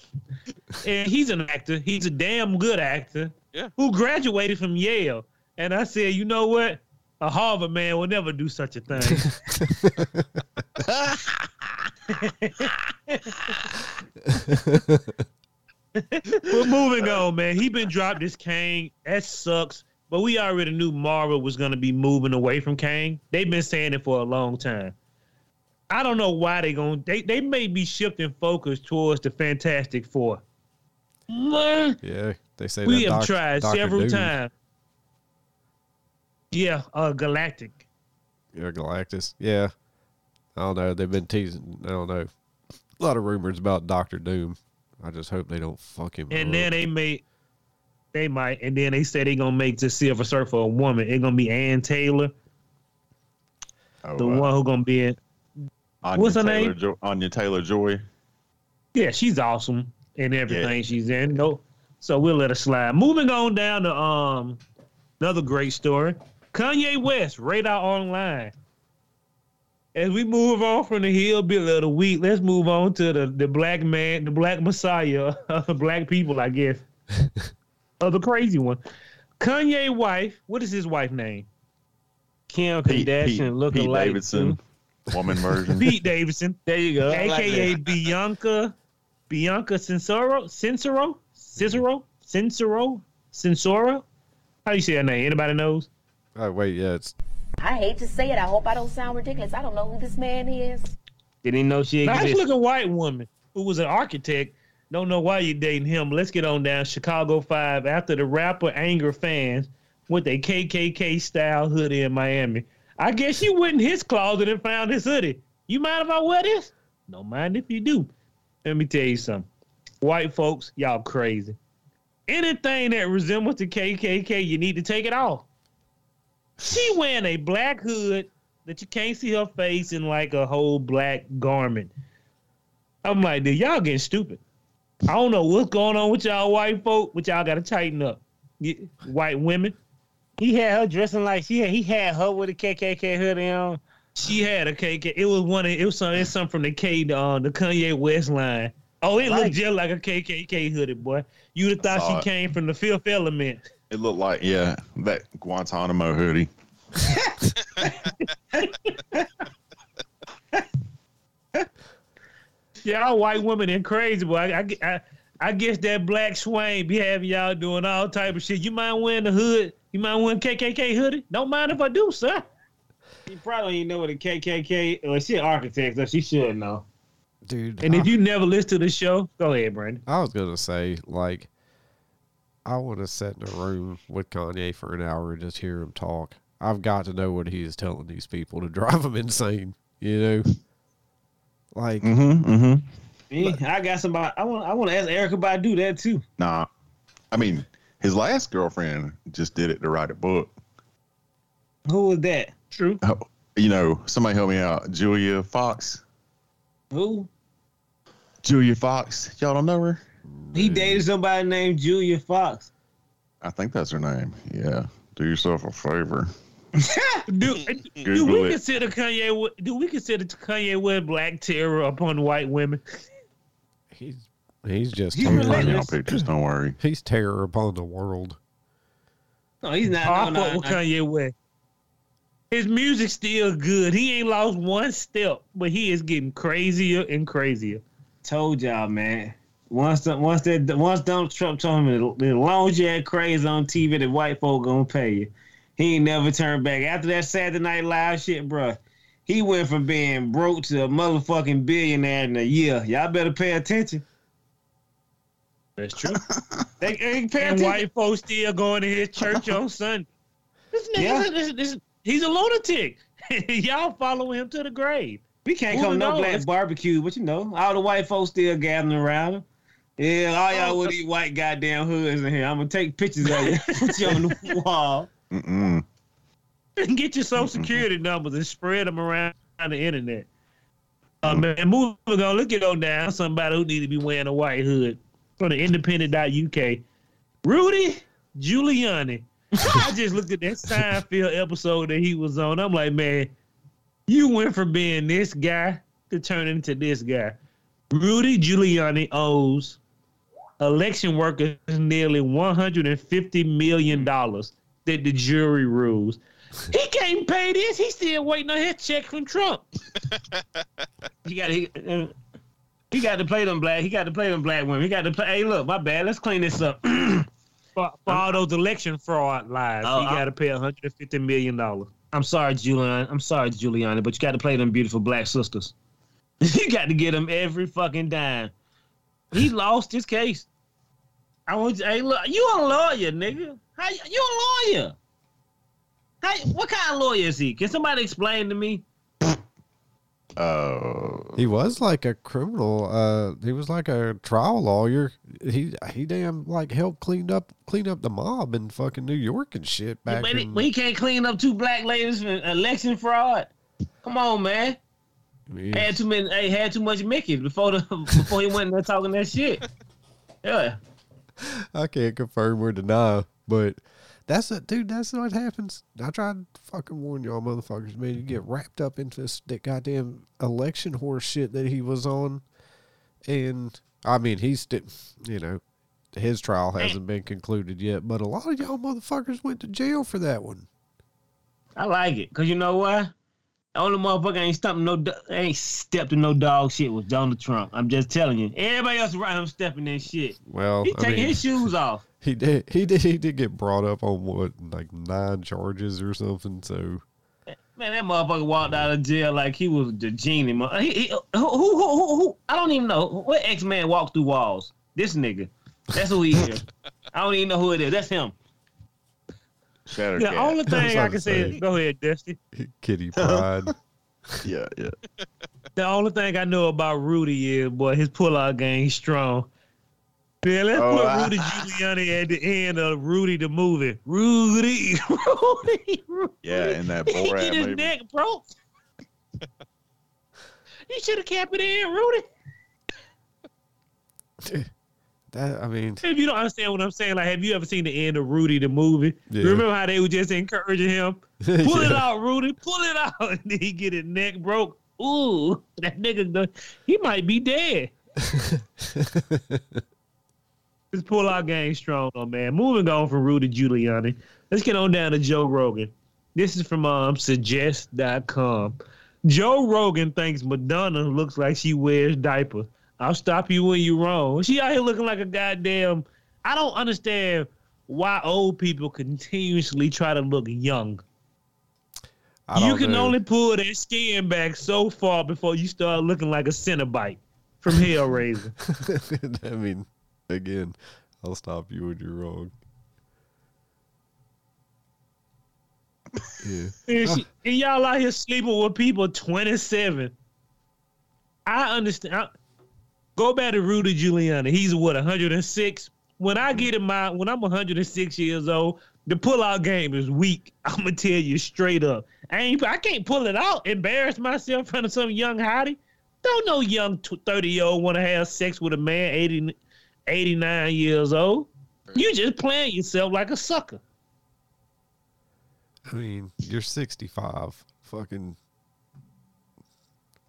And he's an actor. He's a damn good actor. Yeah. Who graduated from Yale. And I said, you know what? A Harvard man will never do such a thing. but moving on, man. He been dropped this Kang. That sucks. But we already knew Marvel was gonna be moving away from Kang. They've been saying it for a long time. I don't know why they're going they they may be shifting focus towards the Fantastic Four. Yeah, they say we have Doc- tried Dr. several times. Yeah, uh Galactic. Yeah, Galactus. Yeah, I don't know. They've been teasing. I don't know. A lot of rumors about Doctor Doom. I just hope they don't fuck him. And up. then they made they might and then they said they're gonna make the Silver Surfer a woman. It's gonna be Ann Taylor, Oh, the uh, one who gonna be in Anya what's her Taylor name? Jo- Anya Taylor Joy. Yeah, she's awesome in everything she's in. No, so we'll let her slide. Moving on down to um another great story. Kanye West radar online. As we move on from the hillbilly of the week, let's move on to the, the black man, the black messiah of the black people, I guess. of the crazy one. Kanye wife, what is his wife name? Kim Pete, Kardashian Pete, looking Pete like Davidson, hmm? woman version. Pete Davidson. There you go. I like aka. Bianca Bianca Censoro Censoro Cicero Censoro Censora. How do you say her name? Anybody knows? Oh wait, yeah, it's I hate to say it. I hope I don't sound ridiculous. I don't know who this man is. Didn't know she existed. Nice looking white woman who was an architect. Don't know why you dating him. Let's get on down Chicago Five after the rapper anger fans with a KKK style hoodie in Miami. I guess you went in his closet and found his hoodie. You mind if I wear this? No mind if you do. Let me tell you something. White folks, y'all crazy. Anything that resembles the KKK, you need to take it off. She wearing a black hood that you can't see her face in like a whole black garment. I'm like, dude, y'all getting stupid. I don't know what's going on with y'all white folk, but y'all gotta tighten up. White women. He had her dressing like she had, he had her with a KKK hoodie on. She had a KK. It was one. Of, it was some. It's something from the K, uh, the Kanye West line. Oh, it Like- looked just like a KKK hoodie, boy. You'd have thought she it. came from the Fifth Element. It looked like yeah, that Guantanamo hoodie. Y'all white women and crazy, boy. I, I, I, I guess that black swain be having y'all doing all type of shit. You mind wearing the hood? You mind wearing KKK hoodie? Don't mind if I do, sir. He probably don't know what a KKK. Well, uh, she an architect, so she should know. dude. And I, if you never listen to the show, go ahead, Brandon. I was gonna say like, I want to sit in a room with Kanye for an hour and just hear him talk. I've got to know what he is telling these people to drive them insane. You know, like Mm-hmm. Mm-hmm. Me, I got somebody. I want. I want to ask Erykah Badu that too. Nah, I mean his last girlfriend just did it to write a book. Who was that? True. Oh, you know, somebody help me out. Julia Fox. Who? Julia Fox. Y'all don't know her? He dated somebody named Julia Fox. I think that's her name. Yeah. Do yourself a favor. Do, do we it. consider Kanye? Wa- Do we consider Kanye West black terror upon white women? he's he's just He's terror. I'll y'all pictures. Don't worry. He's terror upon the world. No, he's not. I No, fuck no, with no. Kanye West. His music's still good. He ain't lost one step, but he is getting crazier and crazier. Told y'all, man. Once the, once that once Donald Trump told him that as long as you had crazy on TV, the white folk gonna pay you. He ain't never turned back. After that Saturday Night Live shit, bro, he went from being broke to a motherfucking billionaire in a year. Y'all better pay attention. That's true. They ain't pay and attention. white folks still going to his church on Sunday. This nigga, Yeah. this, this, he's a lunatic. Y'all follow him to the grave. We can't come no black barbecue, but you know, all the white folks still gathering around him. Yeah, all y'all oh, with uh, these white goddamn hoods in here. I'm gonna take pictures of you, put you on the wall. Mm-mm. Get your social security numbers and spread them around on the internet. Uh, man, moving on. look at on down. Somebody who need to be wearing a white hood from the independent.uk. Rudy Giuliani. I just looked at that Seinfeld episode that he was on. I'm like, man, you went from being this guy to turning into this guy. Rudy Giuliani owes election workers nearly $150 million that the jury rules. He can't pay this. He's still waiting on his check from Trump. He got he, uh, he got to play them black. He got to play them black women. He got to play. Hey, look, my bad. Let's clean this up. For, for all those election fraud lies, Oh, he got to pay $150 million. I'm sorry, Giuliani. I'm sorry, Giuliani, but you got to play them beautiful black sisters. you got to get them every fucking dime. He lost his case. I want you. Hey, look, you a lawyer, nigga. How you, you a lawyer? How, what kind of lawyer is he? Can somebody explain to me? Uh, He was like a criminal. Uh, he was like a trial lawyer. He he damn like helped clean up clean up the mob in fucking New York and shit back. but, he, in, he can't clean up two black ladies for election fraud. Come on, man. I Had too many. Hey, had too much Mickey before the before he went in there talking that shit. Yeah. I can't confirm or deny, but that's it, dude. That's what happens. I tried to fucking warn y'all, motherfuckers. Man, you get wrapped up into this that goddamn election horse shit that he was on, and I mean, he's still, you know, his trial hasn't been concluded yet. But a lot of y'all motherfuckers went to jail for that one. I like it because you know why? The only motherfucker ain't stumping no, ain't stepped in no dog shit was Donald Trump. I'm just telling you. Everybody else around him stepping in shit. Well, He I mean, his shoes off. he did, he did, he did get brought up on what like nine charges or something. So Man, that motherfucker walked out of jail like he was the genie. He, he, who, who, who, who, who? I don't even know. What X Man walked through walls? This nigga. That's who he is. I don't even know who it is. That's him. Shatter The cat. only thing I about can say say. is go ahead, Dusty. Kitty Pride. yeah, yeah. The only thing I know about Rudy is, boy, his pull-out game strong. Yeah, let's Oh, put I- Rudy Giuliani at the end of Rudy the movie. Rudy, Rudy, Rudy. Yeah, in that he Borat get his movie. neck broke. you should have kept it in, Rudy. That I mean, If you don't understand what I'm saying, like, have you ever seen the end of Rudy the movie? Yeah. Remember how they were just encouraging him? Pull it out, Rudy. Pull it out. And then he get his neck broke. Ooh, that nigga, he might be dead. His pull our game strong though, man. Moving on from Rudy Giuliani. Let's get on down to Joe Rogan. This is from um suggest.com. Joe Rogan thinks Madonna looks like she wears diapers. I'll stop you when you're wrong. She out here looking like a goddamn I don't understand why old people continuously try to look young. You can only pull that skin back so far before you start looking like a Cenobite from Hellraiser. I mean, again, I'll stop you when you're wrong. Yeah. And, she, and y'all out here sleeping with people 27. I understand. I- go back to Rudy Giuliani. He's what 106. When I get in my when I'm 106 years old, the pull-out game is weak. I'm gonna tell you straight up. I ain't. I can't pull it out. Embarrass myself in front of some young hottie. Don't no young 30 year old want to have sex with a man 80, 89 years old. You just playing yourself like a sucker. I mean, you're 65. Fucking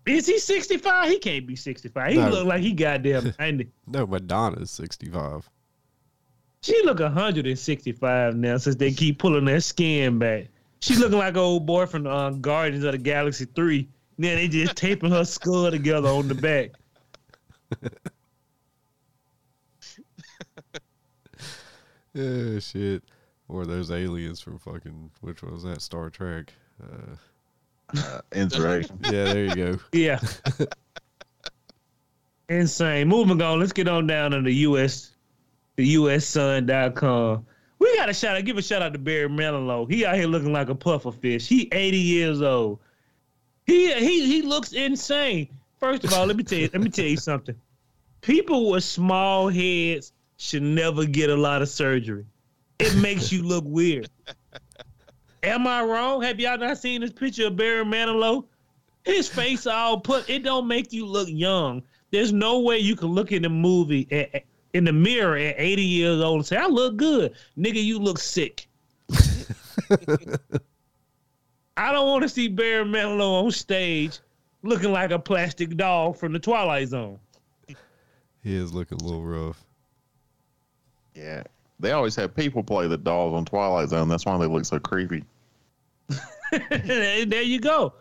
Is he 65? He can't be 65. He No. look like he goddamn 90. no, Madonna's 65. She look 165 now since they keep pulling that skin back. She looking like an old boy from uh, Guardians of the Galaxy Three. Then they just taping her skull together on the back. Yeah, shit. Or those aliens from fucking which one was that? Star Trek. Uh, Uh, inspiration. yeah, there you go. Yeah. Insane. Moving on. Let's get on down to the US, the USSun.com. We got a shout out. Give a shout out to Barry Manilow. He out here looking like a puffer fish. He 80 years old. He he he looks insane. First of all, let me tell you, let me tell you something. People with small heads should never get a lot of surgery. It makes you look weird. Am I wrong? Have y'all not seen this picture of Barry Manilow? His face all put. It don't make you look young. There's no way you can look in the movie at, at- in the mirror at 80 years old and say, "I look good, nigga. You look sick." I don't want to see Barry Manilow on stage looking like a plastic doll from the Twilight Zone. He is looking a little rough. Yeah. They always have people play the dolls on Twilight Zone. That's why they look so creepy. there you go.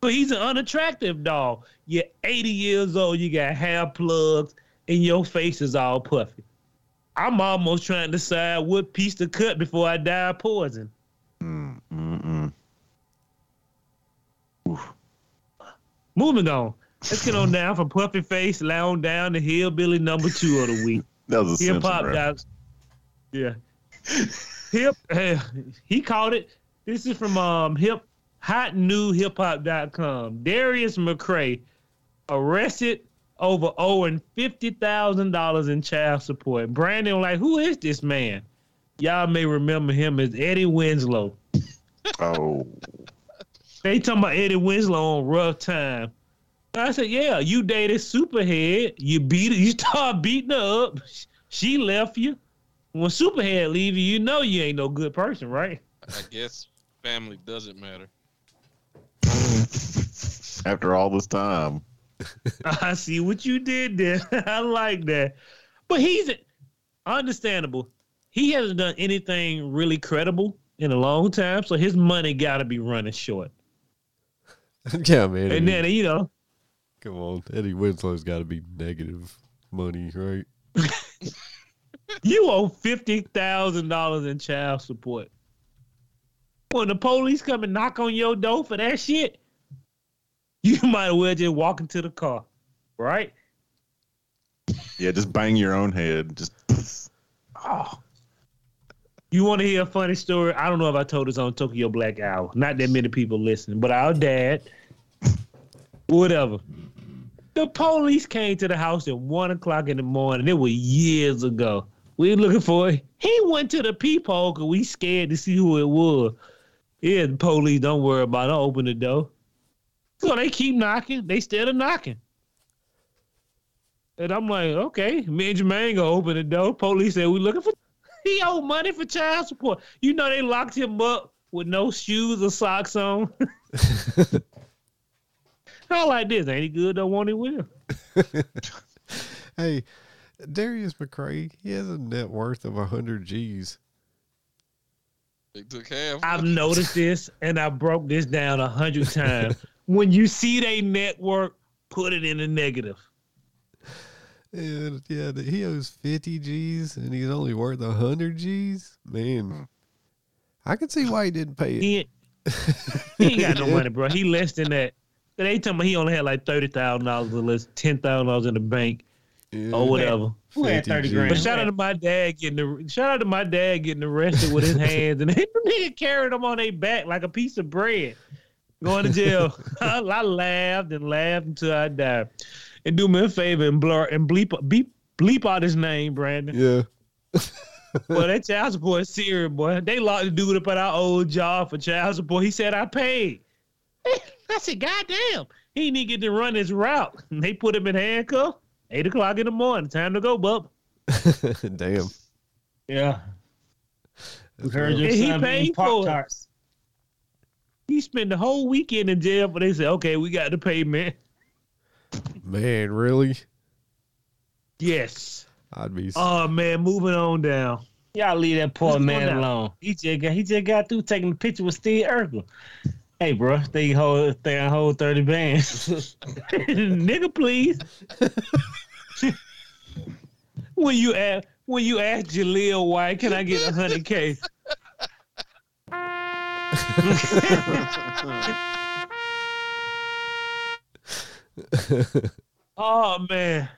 But he's an unattractive doll. You're 80 years old, you got hair plugs, and your face is all puffy. I'm almost trying to decide what piece to cut before I die of poison. Mm, mm-mm. Moving on. Let's get on down from puffy face, lounge down to hillbilly number two of the week. That was a Hip hop. Yeah. Hip uh, he called it. This is from um hip hot new hip hop.com. Darius McCrary arrested over owing fifty thousand dollars in child support. Brandon like, who is this man? Y'all may remember him as Eddie Winslow. Oh. They talking about Eddie Winslow on rough time. I said, yeah, you dated Superhead. You beat her. You start beating her up. She left you. When Superhead leave you, you know you ain't no good person, right? I guess family doesn't matter. After all this time. I see what you did there. I like that. But he's understandable. He hasn't done anything really credible in a long time, so his money got to be running short. yeah, man. And then, you know, come on, Eddie Winslow's got to be negative money, right? You owe fifty thousand dollars in child support. When the police come and knock on your door for that shit, you might as well just walk into the car, right? Yeah, just bang your own head. Just Oh. You want to hear a funny story? I don't know if I told this on Tokyo Black Hour. Not that many people listen, but our dad, whatever. The police came to the house at one o'clock in the morning. It was years ago. We were looking for it. He went to the peephole because we scared to see who it was. Yeah, the police, don't worry about it. I'll open the door. So they keep knocking. They still knocking. And I'm like, okay, me and Jermaine gonna open the door. Police said we looking for he owed money for child support. You know they locked him up with no shoes or socks on. I like this. Ain't he good? Don't want it with him. Hey, Darius McCrary, he has a net worth of hundred G's. They took half. I've noticed this and I broke this down a hundred times. when you see they network, put it in the negative. And yeah, he owes fifty G's, and he's only worth hundred G's. Man, hmm. I can see why he didn't pay it. He ain't, he ain't got no money, bro. He less than that. They talking about he only had like thirty thousand dollars or less, ten thousand dollars in the bank or whatever. Who had 30 grand? But shout out to my dad getting the shout out to my dad getting arrested with his hands and they nigga carried him on their back like a piece of bread, going to jail. I, I laughed and laughed until I died. And do me a favor and blur and bleep beep bleep out his name, Brandon. Yeah. Boy, that child support is serious, boy. They locked the dude up at our old job for child support. He said I paid. I said, God damn. He didn't get to run his route. And they put him in handcuffs. Eight o'clock in the morning. Time to go, bub. Damn. Yeah. We heard your he paid eating for it. He spent the whole weekend in jail, but they said, okay, we got the payment. Man, really? Yes. I'd be. Oh man, moving on down. Y'all leave that poor What's going man alone. He just got he just got through taking a picture with Steve Urkel. Hey, bro, they hold they hold thirty bands, nigga, please. when you ask when you ask Jaleel why can I get a hundred k? Oh man.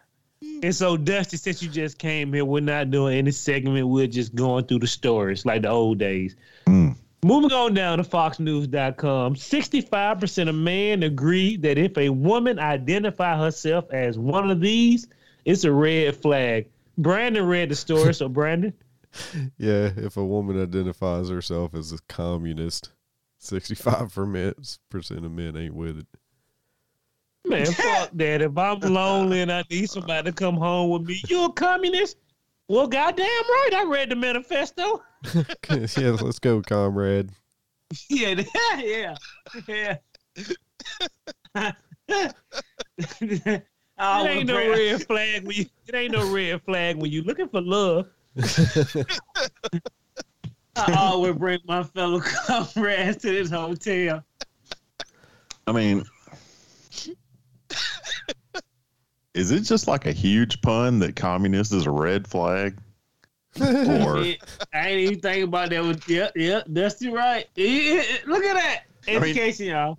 And so Dusty, since you just came here, we're not doing any segment. We're just going through the stories like the old days. Mm. Moving on down to FoxNews.com, 65% of men agree that if a woman identify herself as one of these, it's a red flag. Brandon read the story, so Brandon, Yeah, if a woman identifies herself as a communist, sixty-five percent of men ain't with it. man, fuck that. If I'm lonely and I need somebody to come home with me, you a communist? Well, goddamn right. I read the manifesto. yeah, let's go, comrade. Yeah, yeah, yeah. it ain't no red flag when you. It ain't no red flag when you looking for love. I always bring my fellow comrades to this hotel. I mean, is it just like a huge pun that communist is a red flag? Or Yeah, I ain't even thinking about that. With, yeah, yeah, Dusty right. Yeah, yeah, yeah, look at that mean- education, y'all.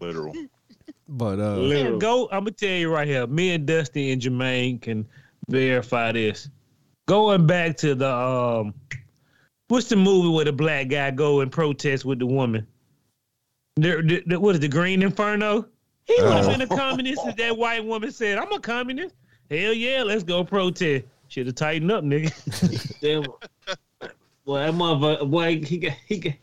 literal? But uh, Yeah, go. I'm gonna tell you right here. Me and Dusty and Jermaine can verify this. Going back to the um, what's the movie where the black guy go and protest with the woman? The, the, the- what is the Green Inferno? He would have Oh. been a communist if that white woman said, "I'm a communist." Hell yeah, let's go protest. Should have tightened up, nigga. Damn. Boy, that motherfucker, boy, he got he got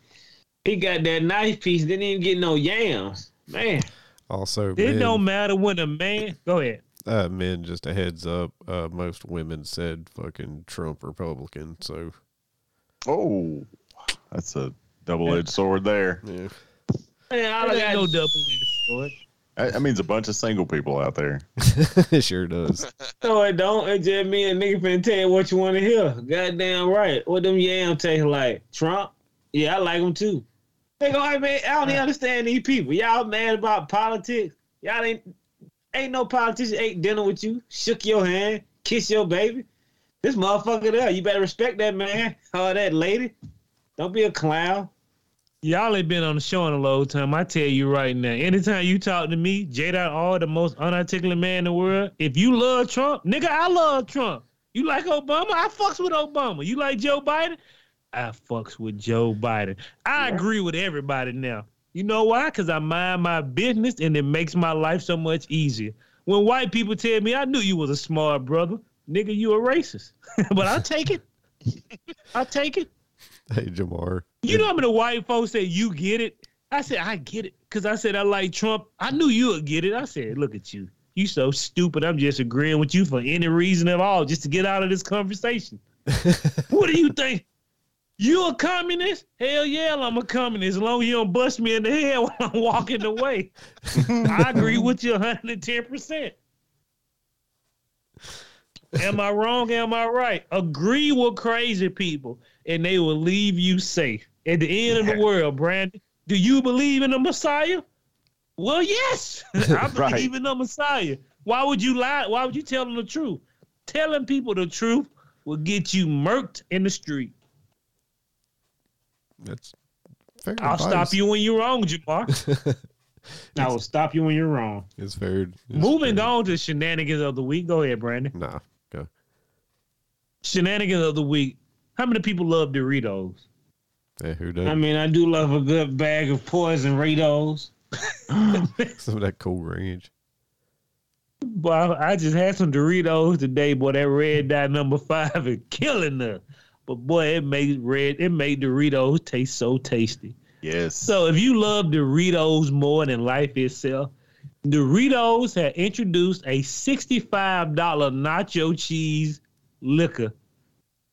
he got that knife piece. Didn't even get no yams, man. also, It men, don't matter when a man. Go ahead. uh, men, just a heads up. Uh, most women said fucking Trump Republican. So Oh, that's a double-edged sword there. yeah, Man, all I There got no no double double. That that means a bunch of single people out there. it sure does. No, it don't. It just me and nigga finna tell you what you want to hear. Goddamn right. What them yam taste like? Trump? Yeah, I like them too. They go, hey man, I don't even understand these people. Y'all mad about politics? Y'all ain't ain't no politician ate dinner with you, shook your hand, kiss your baby. This motherfucker there, you better respect that man or that lady. Don't be a clown. Y'all ain't been on the show in a long time. I tell you right now. Anytime you talk to me, J. R, the most unarticulate man in the world, if you love Trump, nigga, I love Trump. You like Obama? I fucks with Obama. You like Joe Biden? I fucks with Joe Biden. I agree with everybody now. You know why? Because I mind my business and it makes my life so much easier. When white people tell me, I knew you was a smart brother, nigga, you a racist. but I'll take it. I'll take it. Hey, Jamar. You know how many white folks say you get it? I said I get it because I said I like Trump. I knew you would get it. I said, look at you. You so stupid. I'm just agreeing with you for any reason at all, just to get out of this conversation. what do you think? You a communist? Hell yeah, I'm a communist. As long as you don't bust me in the head while I'm walking away. I agree with you 110%. Am I wrong? Am I right? Agree with crazy people, and they will leave you safe. At the end of the world, Brandon, do you believe in the Messiah? Well, yes, I believe Right. in the Messiah. Why would you lie? Why would you tell them the truth? Telling people the truth will get you murked in the street. That's fair. I'll advice. stop you when you're wrong, Jamar. I will stop you when you're wrong. It's fair. It's Moving fair. on to shenanigans of the week. Go ahead, Brandon. Nah, go. Shenanigans of the week. How many people love Doritos? Hey, who does? I mean, I do love a good bag of poison Doritos. Some of that Cool Ranch. Boy, I just had some Doritos today. Boy, that red dye number five is killing us. But boy, it made red. It made Doritos taste so tasty. Yes. So if you love Doritos more than life itself, Doritos had introduced a sixty-five dollar nacho cheese liquor.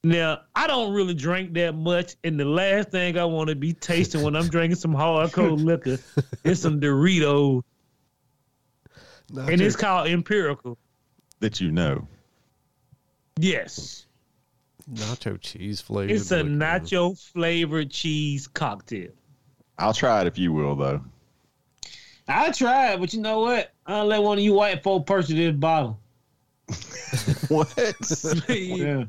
Now I don't really drink that much, and the last thing I want to be tasting when I'm drinking some hardcore liquor is some Doritos, and it's called Empirical. that you know. Yes. Nacho cheese flavor. It's a nacho flavored cheese cocktail. I'll try it if you will, though. I tried, but you know what? I'll let one of you white folk purchase this bottle. What? Yeah.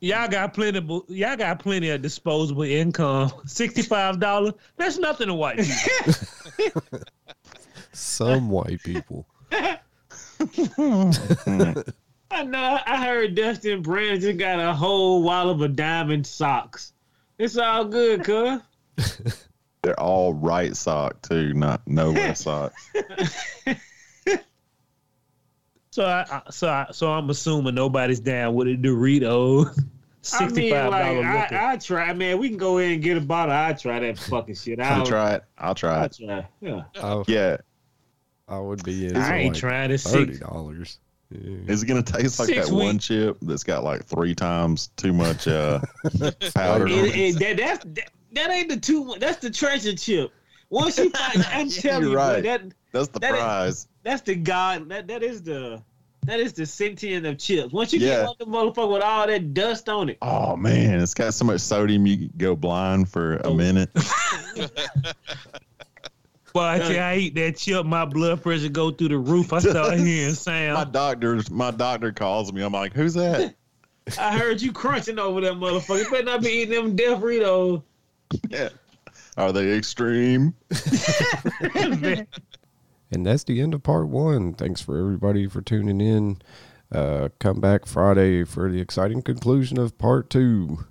Y'all got plenty. Of, y'all got plenty of disposable income. Sixty five dollars. That's nothing to white people. Some white people. I know. I heard Dustin Brand just got a whole wallop of diamond socks. It's all good, cuz. They're all right sock too, not no less sock. So I, I so I, so I'm assuming nobody's down with a Dorito. I mean, like. I, I try, man. We can go in and get a bottle. I try that fucking shit. I I'll try it. I'll try it. try. Yeah. I, Yeah. I would be in. I ain't like trying to Thirty six. dollars. Yeah. Is it gonna taste like Six that one chip that's got like three times too much uh, powder? It, it, that, that, that ain't the two. That's the treasure chip. Once you find, I'm telling You're you, bro, right. that That's the that is- prize. that's the god. That that is the that is the sentient of chips. Once you Yeah. get one of the motherfucker with all that dust on it, Oh man, it's got so much sodium you could go blind for a oh. minute. Boy, I tell you, I eat that chip, my blood pressure go through the roof. I start hearing sound. My sound. doctor's my doctor calls me. I'm like, who's that? I heard you crunching over that motherfucker. You better not be eating them Death Ritos. Yeah. Are they extreme? And that's the end of part one. Thanks for everybody for tuning in. Uh, come back Friday for the exciting conclusion of part two.